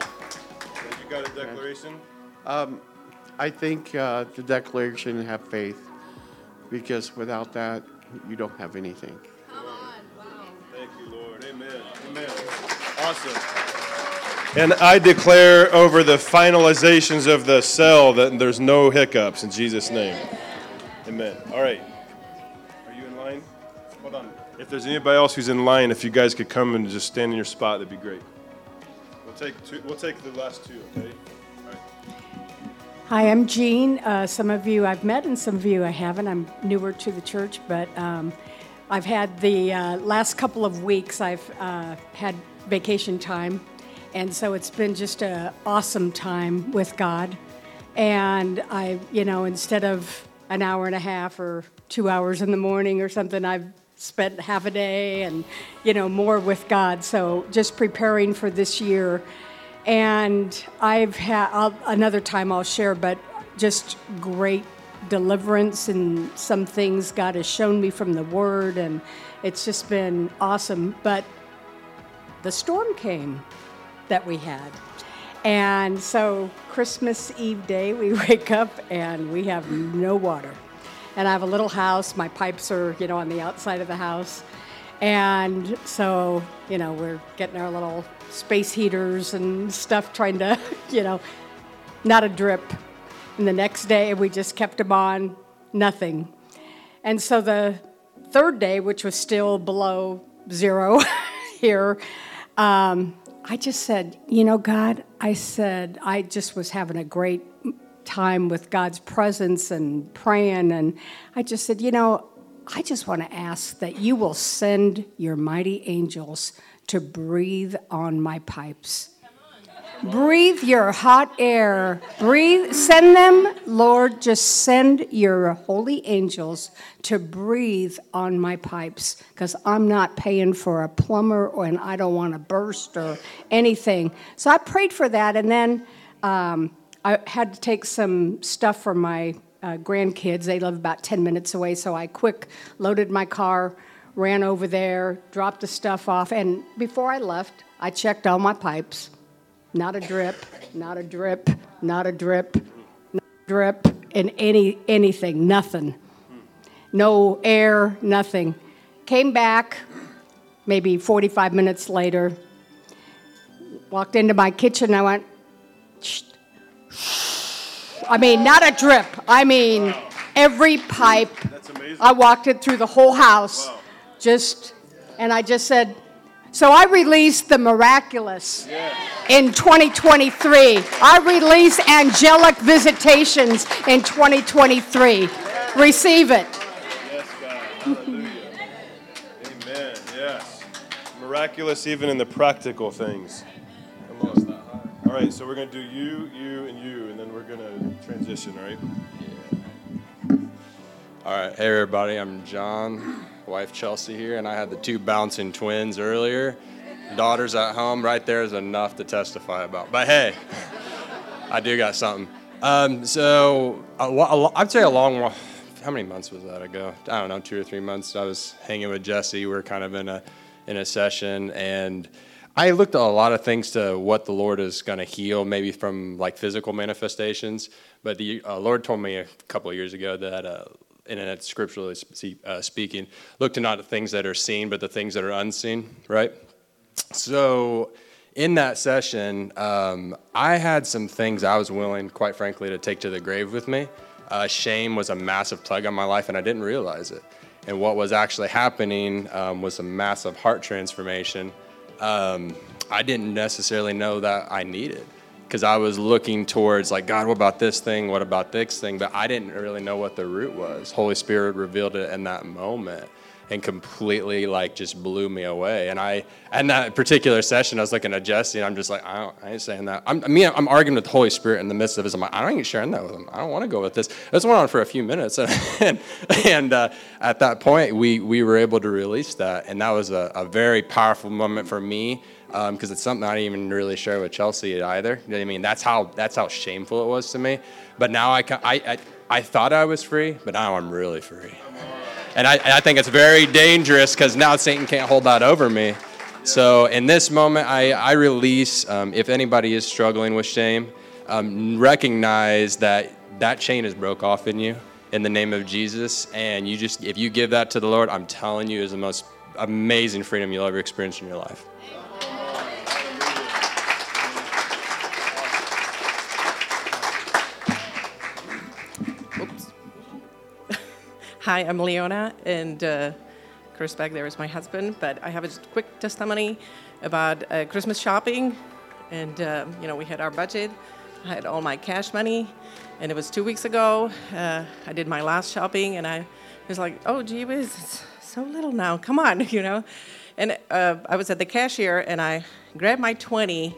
You got a declaration? Um, I think uh, the declaration have faith, because without that, you don't have anything. Thank you, Lord. Amen. Amen. Awesome. And I declare over the finalizations of the cell that there's no hiccups in Jesus' name. Amen. All right. Are you in line? Hold on. If there's anybody else who's in line, if you guys could come and just stand in your spot, that'd be great. We'll take two, we'll take the last two, okay? Hi, I'm Jean. Uh, some of you I've met, and some of you I haven't. I'm newer to the church, but um, I've had the uh, last couple of weeks. I've uh, had vacation time, and so it's been just an awesome time with God. And I, you know, instead of an hour and a half or two hours in the morning or something, I've spent half a day and, you know, more with God. So just preparing for this year. And I've had another time I'll share, but just great deliverance and some things God has shown me from the Word, and it's just been awesome. But the storm came that we had. And so Christmas Eve day, we wake up and we have no water. And I have a little house. My pipes are, you know, on the outside of the house. And so, you know, we're getting our little space heaters and stuff, trying to, you know, not a drip. And the next day, we just kept them on, nothing. And so the third day, which was still below zero here, um, I just said, you know, God, I said, I just was having a great time with God's presence and praying. And I just said, you know, I just want to ask that you will send your mighty angels to breathe on my pipes. Breathe your hot air. Breathe, send them, Lord, just send your holy angels to breathe on my pipes because I'm not paying for a plumber or, and I don't want to burst or anything. So I prayed for that, and then um, I had to take some stuff for my uh, grandkids. They live about 10 minutes away, so I quick loaded my car, ran over there, dropped the stuff off, and before I left, I checked all my pipes. Not a drip, not a drip, not a drip, not a drip in any anything, nothing. No air, nothing. Came back maybe 45 minutes later. Walked into my kitchen. I went, Shh. I mean, not a drip. I mean, every pipe. I walked it through the whole house. Just, and I just said, so I released the miraculous in 2023. I release angelic visitations in 2023. Receive it. Yes, God. Hallelujah. Amen. Yes. Miraculous even in the practical things. Come on. All right, so we're going to do you, you, and you, and then we're going to transition, all right? All right, hey everybody, I'm John, wife Chelsea here, and I had the two bouncing twins earlier. Daughters at home, right there is enough to testify about. But hey, I do got something. Um, so a a I'd say a long. How many months was that ago? I don't know, two or three months. I was hanging with Jesse. We are kind of in a in a session, and I looked at a lot of things to what the Lord is going to heal, maybe from like physical manifestations. But the uh, Lord told me a couple of years ago that. Uh, and it's scripturally uh, speaking, look to not the things that are seen, but the things that are unseen, right? So, in that session, um, I had some things I was willing, quite frankly, to take to the grave with me. Uh, shame was a massive plague on my life, and I didn't realize it. And what was actually happening um, was a massive heart transformation. Um, I didn't necessarily know that I needed because I was looking towards, like, God, what about this thing? What about this thing? But I didn't really know what the root was. Holy Spirit revealed it in that moment and completely like just blew me away. And I, in that particular session, I was looking at Jesse, and I'm just like, I, don't, I ain't saying that. I'm, I mean, I'm arguing with the Holy Spirit in the midst of this. I'm like, I ain't sharing that with him. I don't want to go with this. This went on for a few minutes, and and, and uh, at that point, we we were able to release that, and that was a, a very powerful moment for me because um, it's something I didn't even really share with Chelsea either. You know I mean? That's how that's how shameful it was to me. But now I, I, I, I thought I was free, but now I'm really free. And I, I think it's very dangerous because now Satan can't hold that over me. So in this moment, I, I release, um, if anybody is struggling with shame, um, recognize that that chain is broke off in you in the name of Jesus. And you just, if you give that to the Lord, I'm telling you, is the most amazing freedom you'll ever experience in your life. Hi, I'm Leona, and uh, Chris back there is my husband. But I have a quick testimony about uh, Christmas shopping, and uh, you know we had our budget. I had all my cash money, and it was two weeks ago. Uh, I did my last shopping, and I was like, "Oh, gee whiz, it's so little now. Come on, you know." And uh, I was at the cashier, and I grabbed my twenty.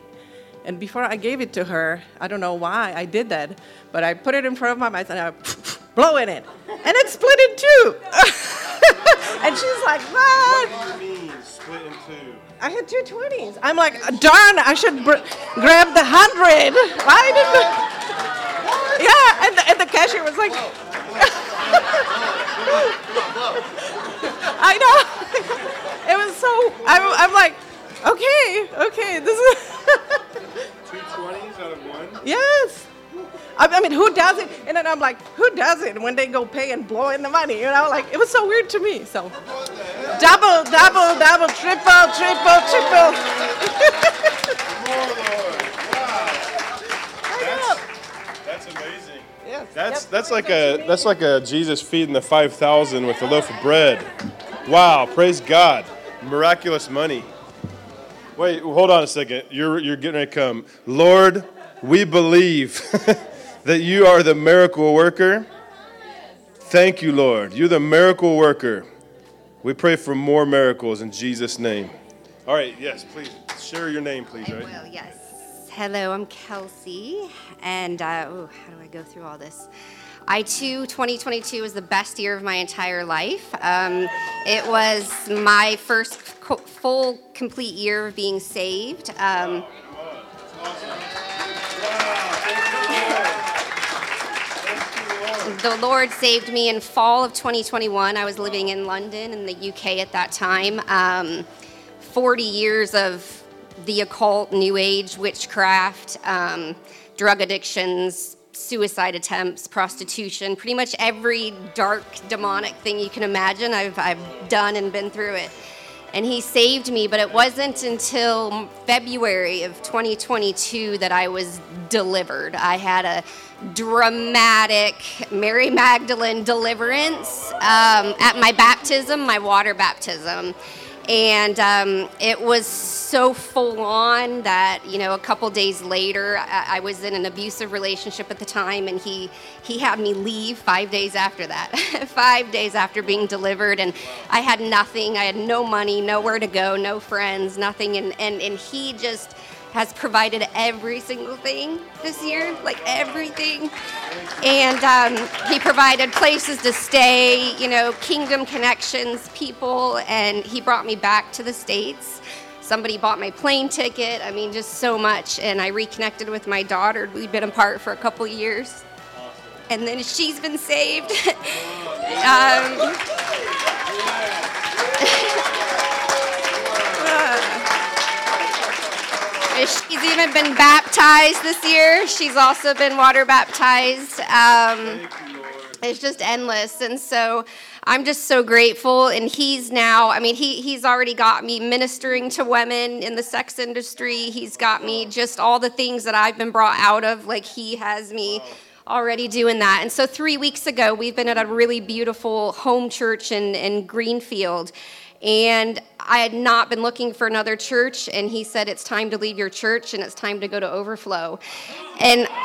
And before I gave it to her, I don't know why I did that, but I put it in front of my mouth and I blow in it. And it split in two. and she's like, what? What do you mean, split in two? I had two 20s. I'm like, darn, I should br- grab the 100. Why didn't Yeah, and the, and the cashier was like, I know. it was so, I'm, I'm like, okay, okay, this is. Two 20s out of one? Yes. I I mean, who does it? And then I'm like, who does it when they go pay and blow in the money? You know, like it was so weird to me. So, double, double, double, triple, triple, triple. That's amazing. Yes. That's that's like a that's like a Jesus feeding the five thousand with a loaf of bread. Wow, praise God. Miraculous money. Wait, hold on a second. You're you're getting ready to come. Lord, we believe that you are the miracle worker. Thank you, Lord. You're the miracle worker. We pray for more miracles in Jesus' name. All right, yes, please share your name, please. Right? Well, yes. Hello, I'm Kelsey, and uh, ooh, how do I go through all this? I too, 2022 was the best year of my entire life. Um, it was my first co- full, complete year of being saved. Um, the Lord saved me in fall of 2021. I was living in London in the UK at that time. Um, 40 years of the occult, New Age, witchcraft, um, drug addictions, suicide attempts, prostitution, pretty much every dark, demonic thing you can imagine. I've, I've done and been through it. And he saved me, but it wasn't until February of 2022 that I was delivered. I had a dramatic Mary Magdalene deliverance um, at my baptism, my water baptism. And um, it was so full on that, you know, a couple days later, I, I was in an abusive relationship at the time, and he, he had me leave five days after that. five days after being delivered, and I had nothing. I had no money, nowhere to go, no friends, nothing. And, and, and he just has provided every single thing this year, like everything. And um, he provided places to stay, you know, kingdom connections, people, and he brought me back to the States. Somebody bought my plane ticket. I mean, just so much. And I reconnected with my daughter. We'd been apart for a couple years. And then she's been saved. um, She's even been baptized this year. She's also been water baptized. Um, it's just endless. And so I'm just so grateful. And he's now, I mean, he, he's already got me ministering to women in the sex industry. He's got me just all the things that I've been brought out of. Like, he has me already doing that. And so, three weeks ago, we've been at a really beautiful home church in, in Greenfield. And I had not been looking for another church, and he said, It's time to leave your church and it's time to go to Overflow. And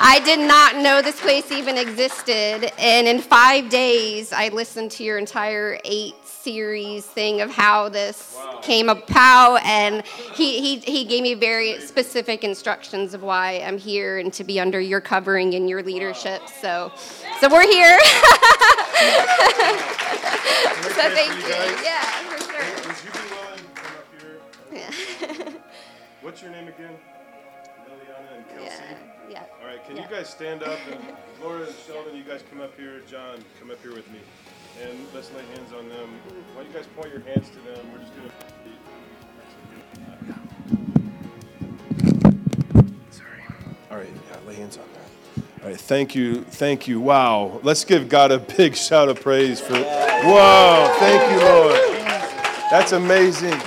I did not know this place even existed. And in five days, I listened to your entire eight series thing of how this wow. came about. And he, he, he gave me very specific instructions of why I'm here and to be under your covering and your leadership. So, so we're here. so thank you. you. Yeah, for sure. Would you be willing to come up here? Yeah. What's your name again? Liliana and Kelsey? Yeah. yeah. All right, can yeah. you guys stand up? And Laura and Sheldon, you guys come up here. John, come up here with me. And let's lay hands on them. Why don't you guys point your hands to them? We're just going to. Sorry. All right, yeah, lay hands on them. All right, thank you, thank you. Wow, let's give God a big shout of praise for. Whoa, thank you, Lord. That's amazing.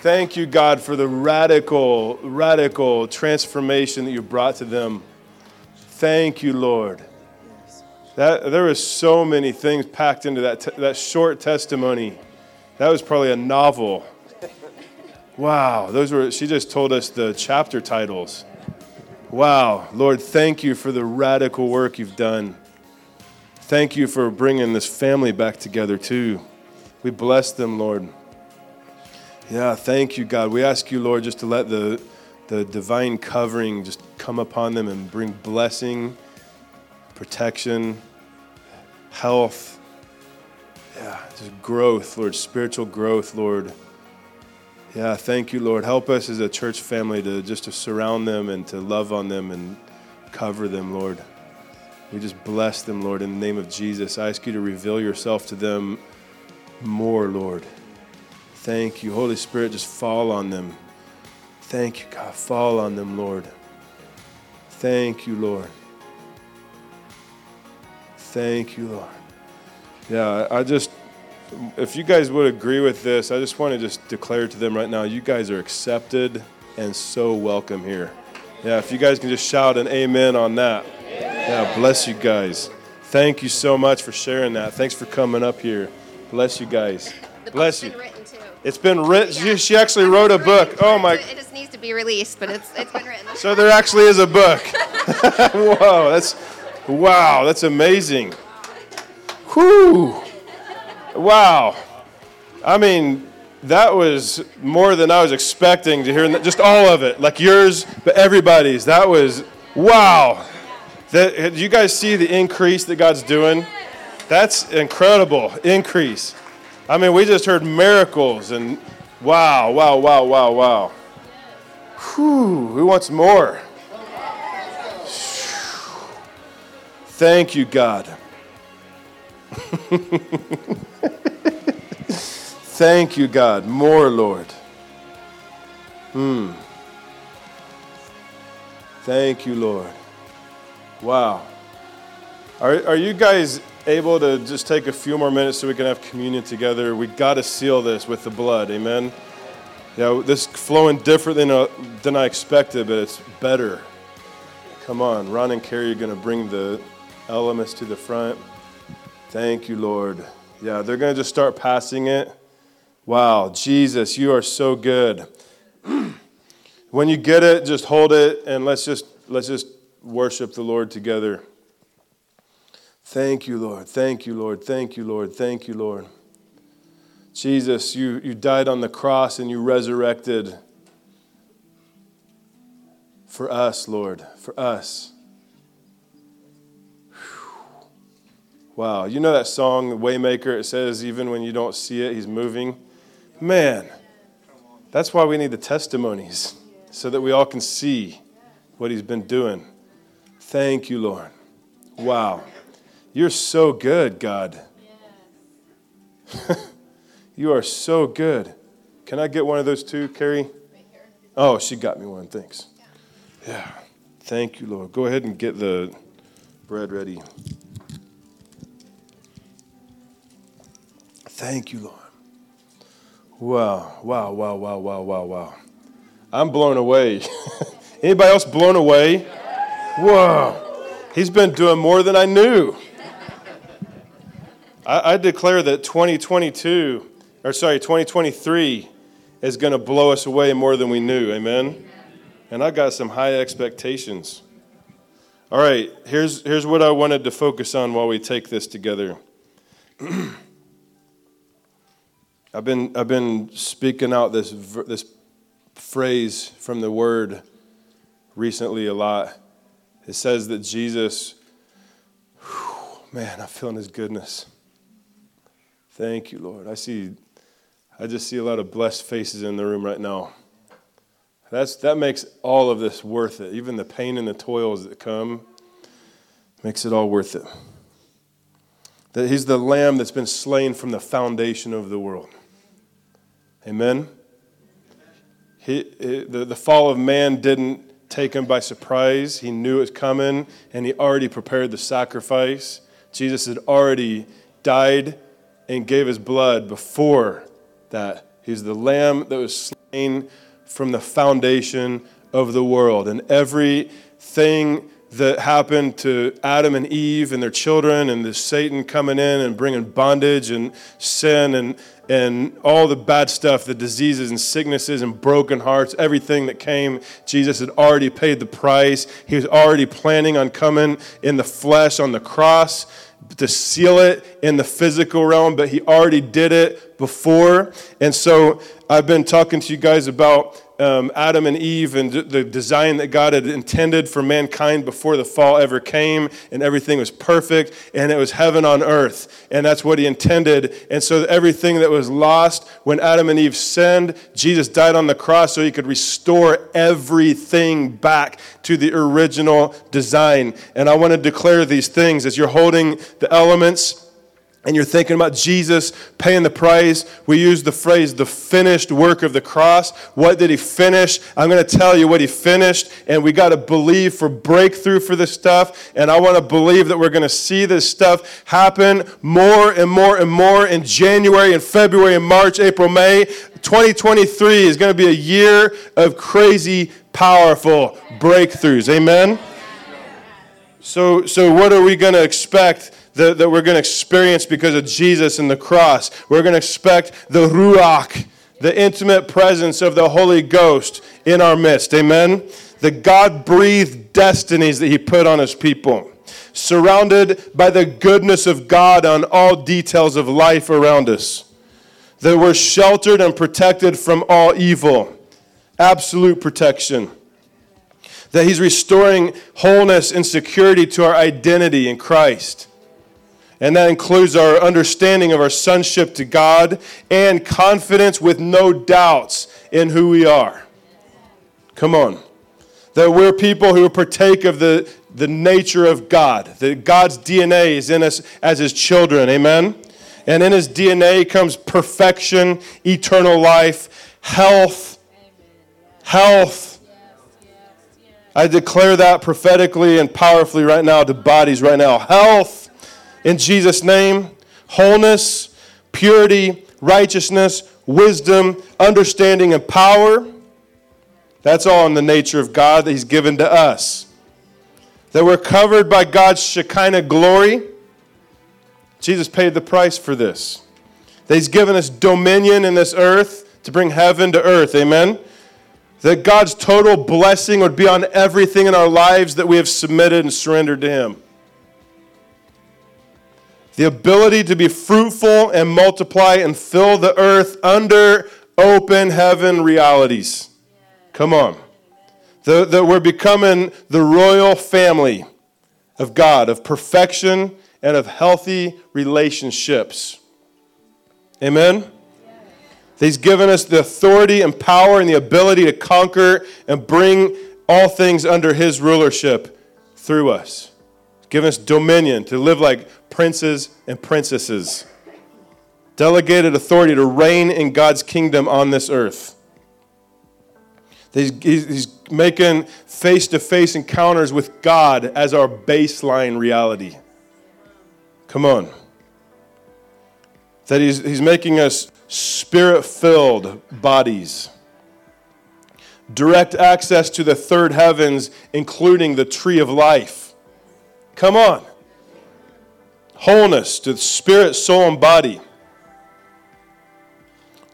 Thank you, God, for the radical, radical transformation that you brought to them. Thank you, Lord. That, there were so many things packed into that, te- that short testimony. That was probably a novel. Wow, those were, she just told us the chapter titles. Wow, Lord, thank you for the radical work you've done. Thank you for bringing this family back together, too. We bless them, Lord. Yeah, thank you, God. We ask you, Lord, just to let the, the divine covering just come upon them and bring blessing, protection, health. Yeah, just growth, Lord, spiritual growth, Lord. Yeah, thank you, Lord. Help us as a church family to just to surround them and to love on them and cover them, Lord. We just bless them, Lord, in the name of Jesus. I ask you to reveal yourself to them more, Lord. Thank you. Holy Spirit, just fall on them. Thank you, God. Fall on them, Lord. Thank you, Lord. Thank you, Lord. Yeah, I just if you guys would agree with this, I just want to just declare to them right now, you guys are accepted and so welcome here. Yeah, if you guys can just shout an amen on that. Yeah, bless you guys. Thank you so much for sharing that. Thanks for coming up here. Bless you guys. Bless you. It's been written. Yeah. She actually wrote a book. Oh my! It just needs to be released, but it's it's been written. So there actually is a book. Whoa, that's wow, that's amazing. Whew. Wow. I mean, that was more than I was expecting to hear. Just all of it, like yours, but everybody's. That was wow. That, you guys see the increase that God's doing? That's incredible increase. I mean, we just heard miracles and wow, wow, wow, wow, wow. Whew, who wants more? Thank you, God. Thank you, God. More, Lord. Hmm. Thank you, Lord. Wow. Are, are you guys able to just take a few more minutes so we can have communion together? We got to seal this with the blood. Amen. Yeah, this flowing different than, uh, than I expected, but it's better. Come on, Ron and Carrie are going to bring the elements to the front. Thank you, Lord. Yeah, they're going to just start passing it. Wow, Jesus, you are so good. when you get it, just hold it and let's just let's just worship the Lord together. Thank you, Lord. Thank you, Lord. Thank you, Lord. Thank you, Lord. Jesus, you, you died on the cross and you resurrected for us, Lord, for us. Wow, you know that song, Waymaker? It says, even when you don't see it, he's moving. Man, that's why we need the testimonies, so that we all can see what he's been doing. Thank you, Lord. Wow. You're so good, God. you are so good. Can I get one of those too, Carrie? Oh, she got me one. Thanks. Yeah. Thank you, Lord. Go ahead and get the bread ready. Thank you, Lord. Wow, wow, wow, wow, wow, wow, wow. I'm blown away. Anybody else blown away? Whoa. He's been doing more than I knew. I, I declare that 2022, or sorry, 2023 is going to blow us away more than we knew. Amen? And I got some high expectations. All right, here's, here's what I wanted to focus on while we take this together. I've been, I've been speaking out this, this phrase from the word recently a lot. It says that Jesus, whew, man, I'm feeling his goodness. Thank you, Lord. I see, I just see a lot of blessed faces in the room right now. That's, that makes all of this worth it. Even the pain and the toils that come makes it all worth it. That he's the lamb that's been slain from the foundation of the world. Amen? He, the, the fall of man didn't take him by surprise. He knew it was coming, and he already prepared the sacrifice. Jesus had already died and gave his blood before that. He's the lamb that was slain from the foundation of the world. And everything that happened to Adam and Eve and their children, and the Satan coming in and bringing bondage and sin and, and all the bad stuff, the diseases and sicknesses and broken hearts, everything that came, Jesus had already paid the price. He was already planning on coming in the flesh on the cross to seal it in the physical realm, but he already did it before. And so I've been talking to you guys about um, Adam and Eve and the design that God had intended for mankind before the fall ever came, and everything was perfect, and it was heaven on earth. And that's what He intended. And so everything that was lost when Adam and Eve sinned, Jesus died on the cross so He could restore everything back to the original design. And I want to declare these things as you're holding the elements and you're thinking about Jesus paying the price, we use the phrase the finished work of the cross. What did he finish? I'm going to tell you what he finished, and we got to believe for breakthrough for this stuff. And I want to believe that we're going to see this stuff happen more and more and more in January and February and March, April, May. 2023 is going to be a year of crazy, powerful breakthroughs. Amen? So, so what are we going to expect? That, that we're going to experience because of Jesus and the cross. We're going to expect the Ruach, the intimate presence of the Holy Ghost in our midst. Amen? The God breathed destinies that He put on His people, surrounded by the goodness of God on all details of life around us. That we're sheltered and protected from all evil. Absolute protection that He's restoring wholeness and security to our identity in Christ. And that includes our understanding of our sonship to God and confidence with no doubts in who we are. Come on. That we're people who partake of the, the nature of God, that God's DNA is in us as His children. Amen? And in His DNA comes perfection, eternal life, health. Health. I declare that prophetically and powerfully right now to bodies right now. Health in Jesus' name wholeness, purity, righteousness, wisdom, understanding, and power. That's all in the nature of God that He's given to us. That we're covered by God's Shekinah glory. Jesus paid the price for this. That He's given us dominion in this earth to bring heaven to earth. Amen. That God's total blessing would be on everything in our lives that we have submitted and surrendered to Him the ability to be fruitful and multiply and fill the earth under open heaven realities. Come on. that, we're becoming the royal family of God, of perfection and of healthy relationships. Amen? He's given us the authority and power and the ability to conquer and bring all things under His rulership through us. Given us dominion to live like princes and princesses, delegated authority to reign in God's kingdom on this earth. He's, he's making face to face encounters with God as our baseline reality. Come on. That he's, he's making us spirit filled bodies. Direct access to the third heavens, including the tree of life. Come on. Wholeness to spirit, soul, and body.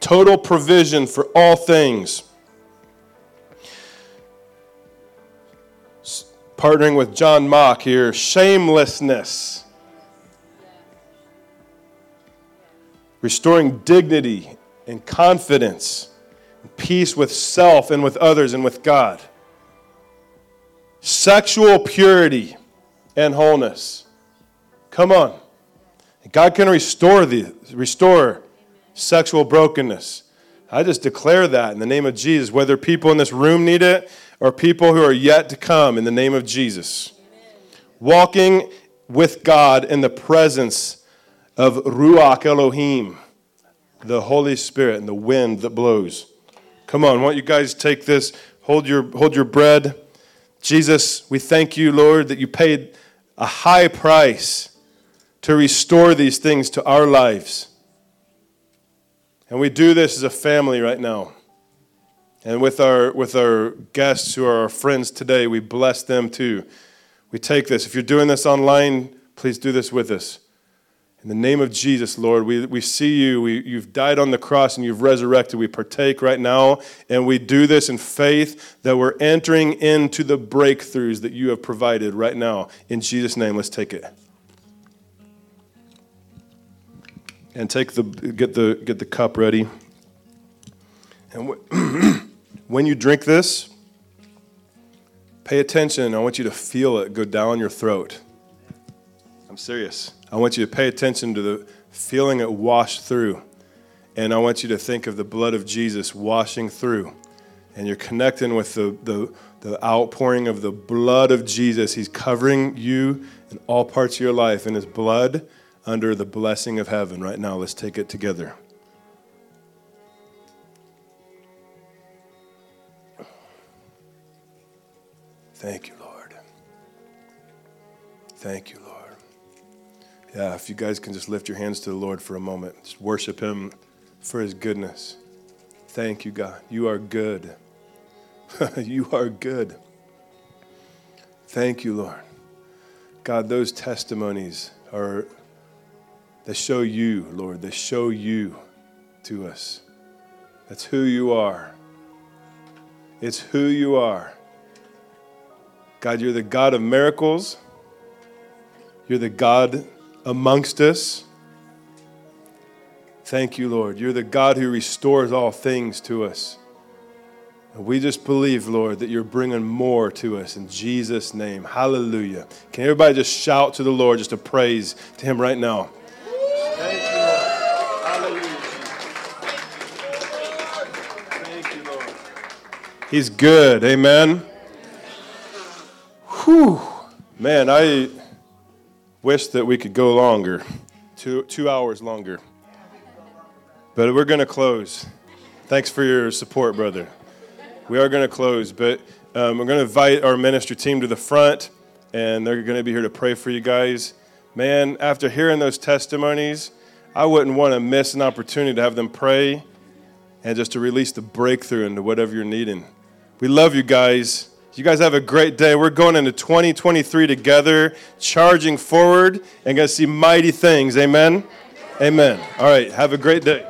Total provision for all things. Partnering with John Mock here, shamelessness. Restoring dignity and confidence, and peace with self and with others and with God. Sexual purity and wholeness. Come on. God can restore the restore sexual brokenness. I just declare that in the name of Jesus, whether people in this room need it or people who are yet to come in the name of Jesus. Walking with God in the presence of Ruach Elohim, the Holy Spirit and the wind that blows. Come on, won't you guys take this? Hold your, hold your bread. Jesus, we thank you, Lord, that you paid a high price to restore these things to our lives. And we do this as a family right now. And with our, with our guests who are our friends today, we bless them too. We take this. If you're doing this online, please do this with us. In the name of Jesus, Lord, we, we see you. We, you've died on the cross and you've resurrected. We partake right now, and we do this in faith that we're entering into the breakthroughs that you have provided right now. In Jesus' name, let's take it. And take the, get, the, get the cup ready. And when you drink this, pay attention. I want you to feel it go down your throat. I'm serious. I want you to pay attention to the feeling it wash through. And I want you to think of the blood of Jesus washing through. And you're connecting with the, the, the outpouring of the blood of Jesus. He's covering you in all parts of your life in His blood under the blessing of heaven. Right now, let's take it together. Thank you, Lord. Thank you, Lord. Yeah, if you guys can just lift your hands to the Lord for a moment, just worship Him for His goodness. Thank you, God. You are good. you are good. Thank you, Lord. God, those testimonies are, they show you, Lord. They show you to us. That's who you are. It's who you are. God, you're the God of miracles. You're the God amongst us. Thank you, Lord. You're the God who restores all things to us. And we just believe, Lord, that you're bringing more to us in Jesus' name. Hallelujah. Can everybody just shout to the Lord, just a praise to Him right now? Thank you, Lord. Hallelujah. Thank you, Lord. He's good. Amen. Whew. Man, I wish that we could go longer, two, two hours longer. But we're going to close. Thanks for your support, brother. We are going to close, but um, we're going to invite our ministry team to the front, and they're going to be here to pray for you guys. Man, after hearing those testimonies, I wouldn't want to miss an opportunity to have them pray and just to release the breakthrough into whatever you're needing. We love you guys. You guys have a great day. We're going into 2023 together, charging forward, and going to see mighty things. Amen? Amen. All right. Have a great day.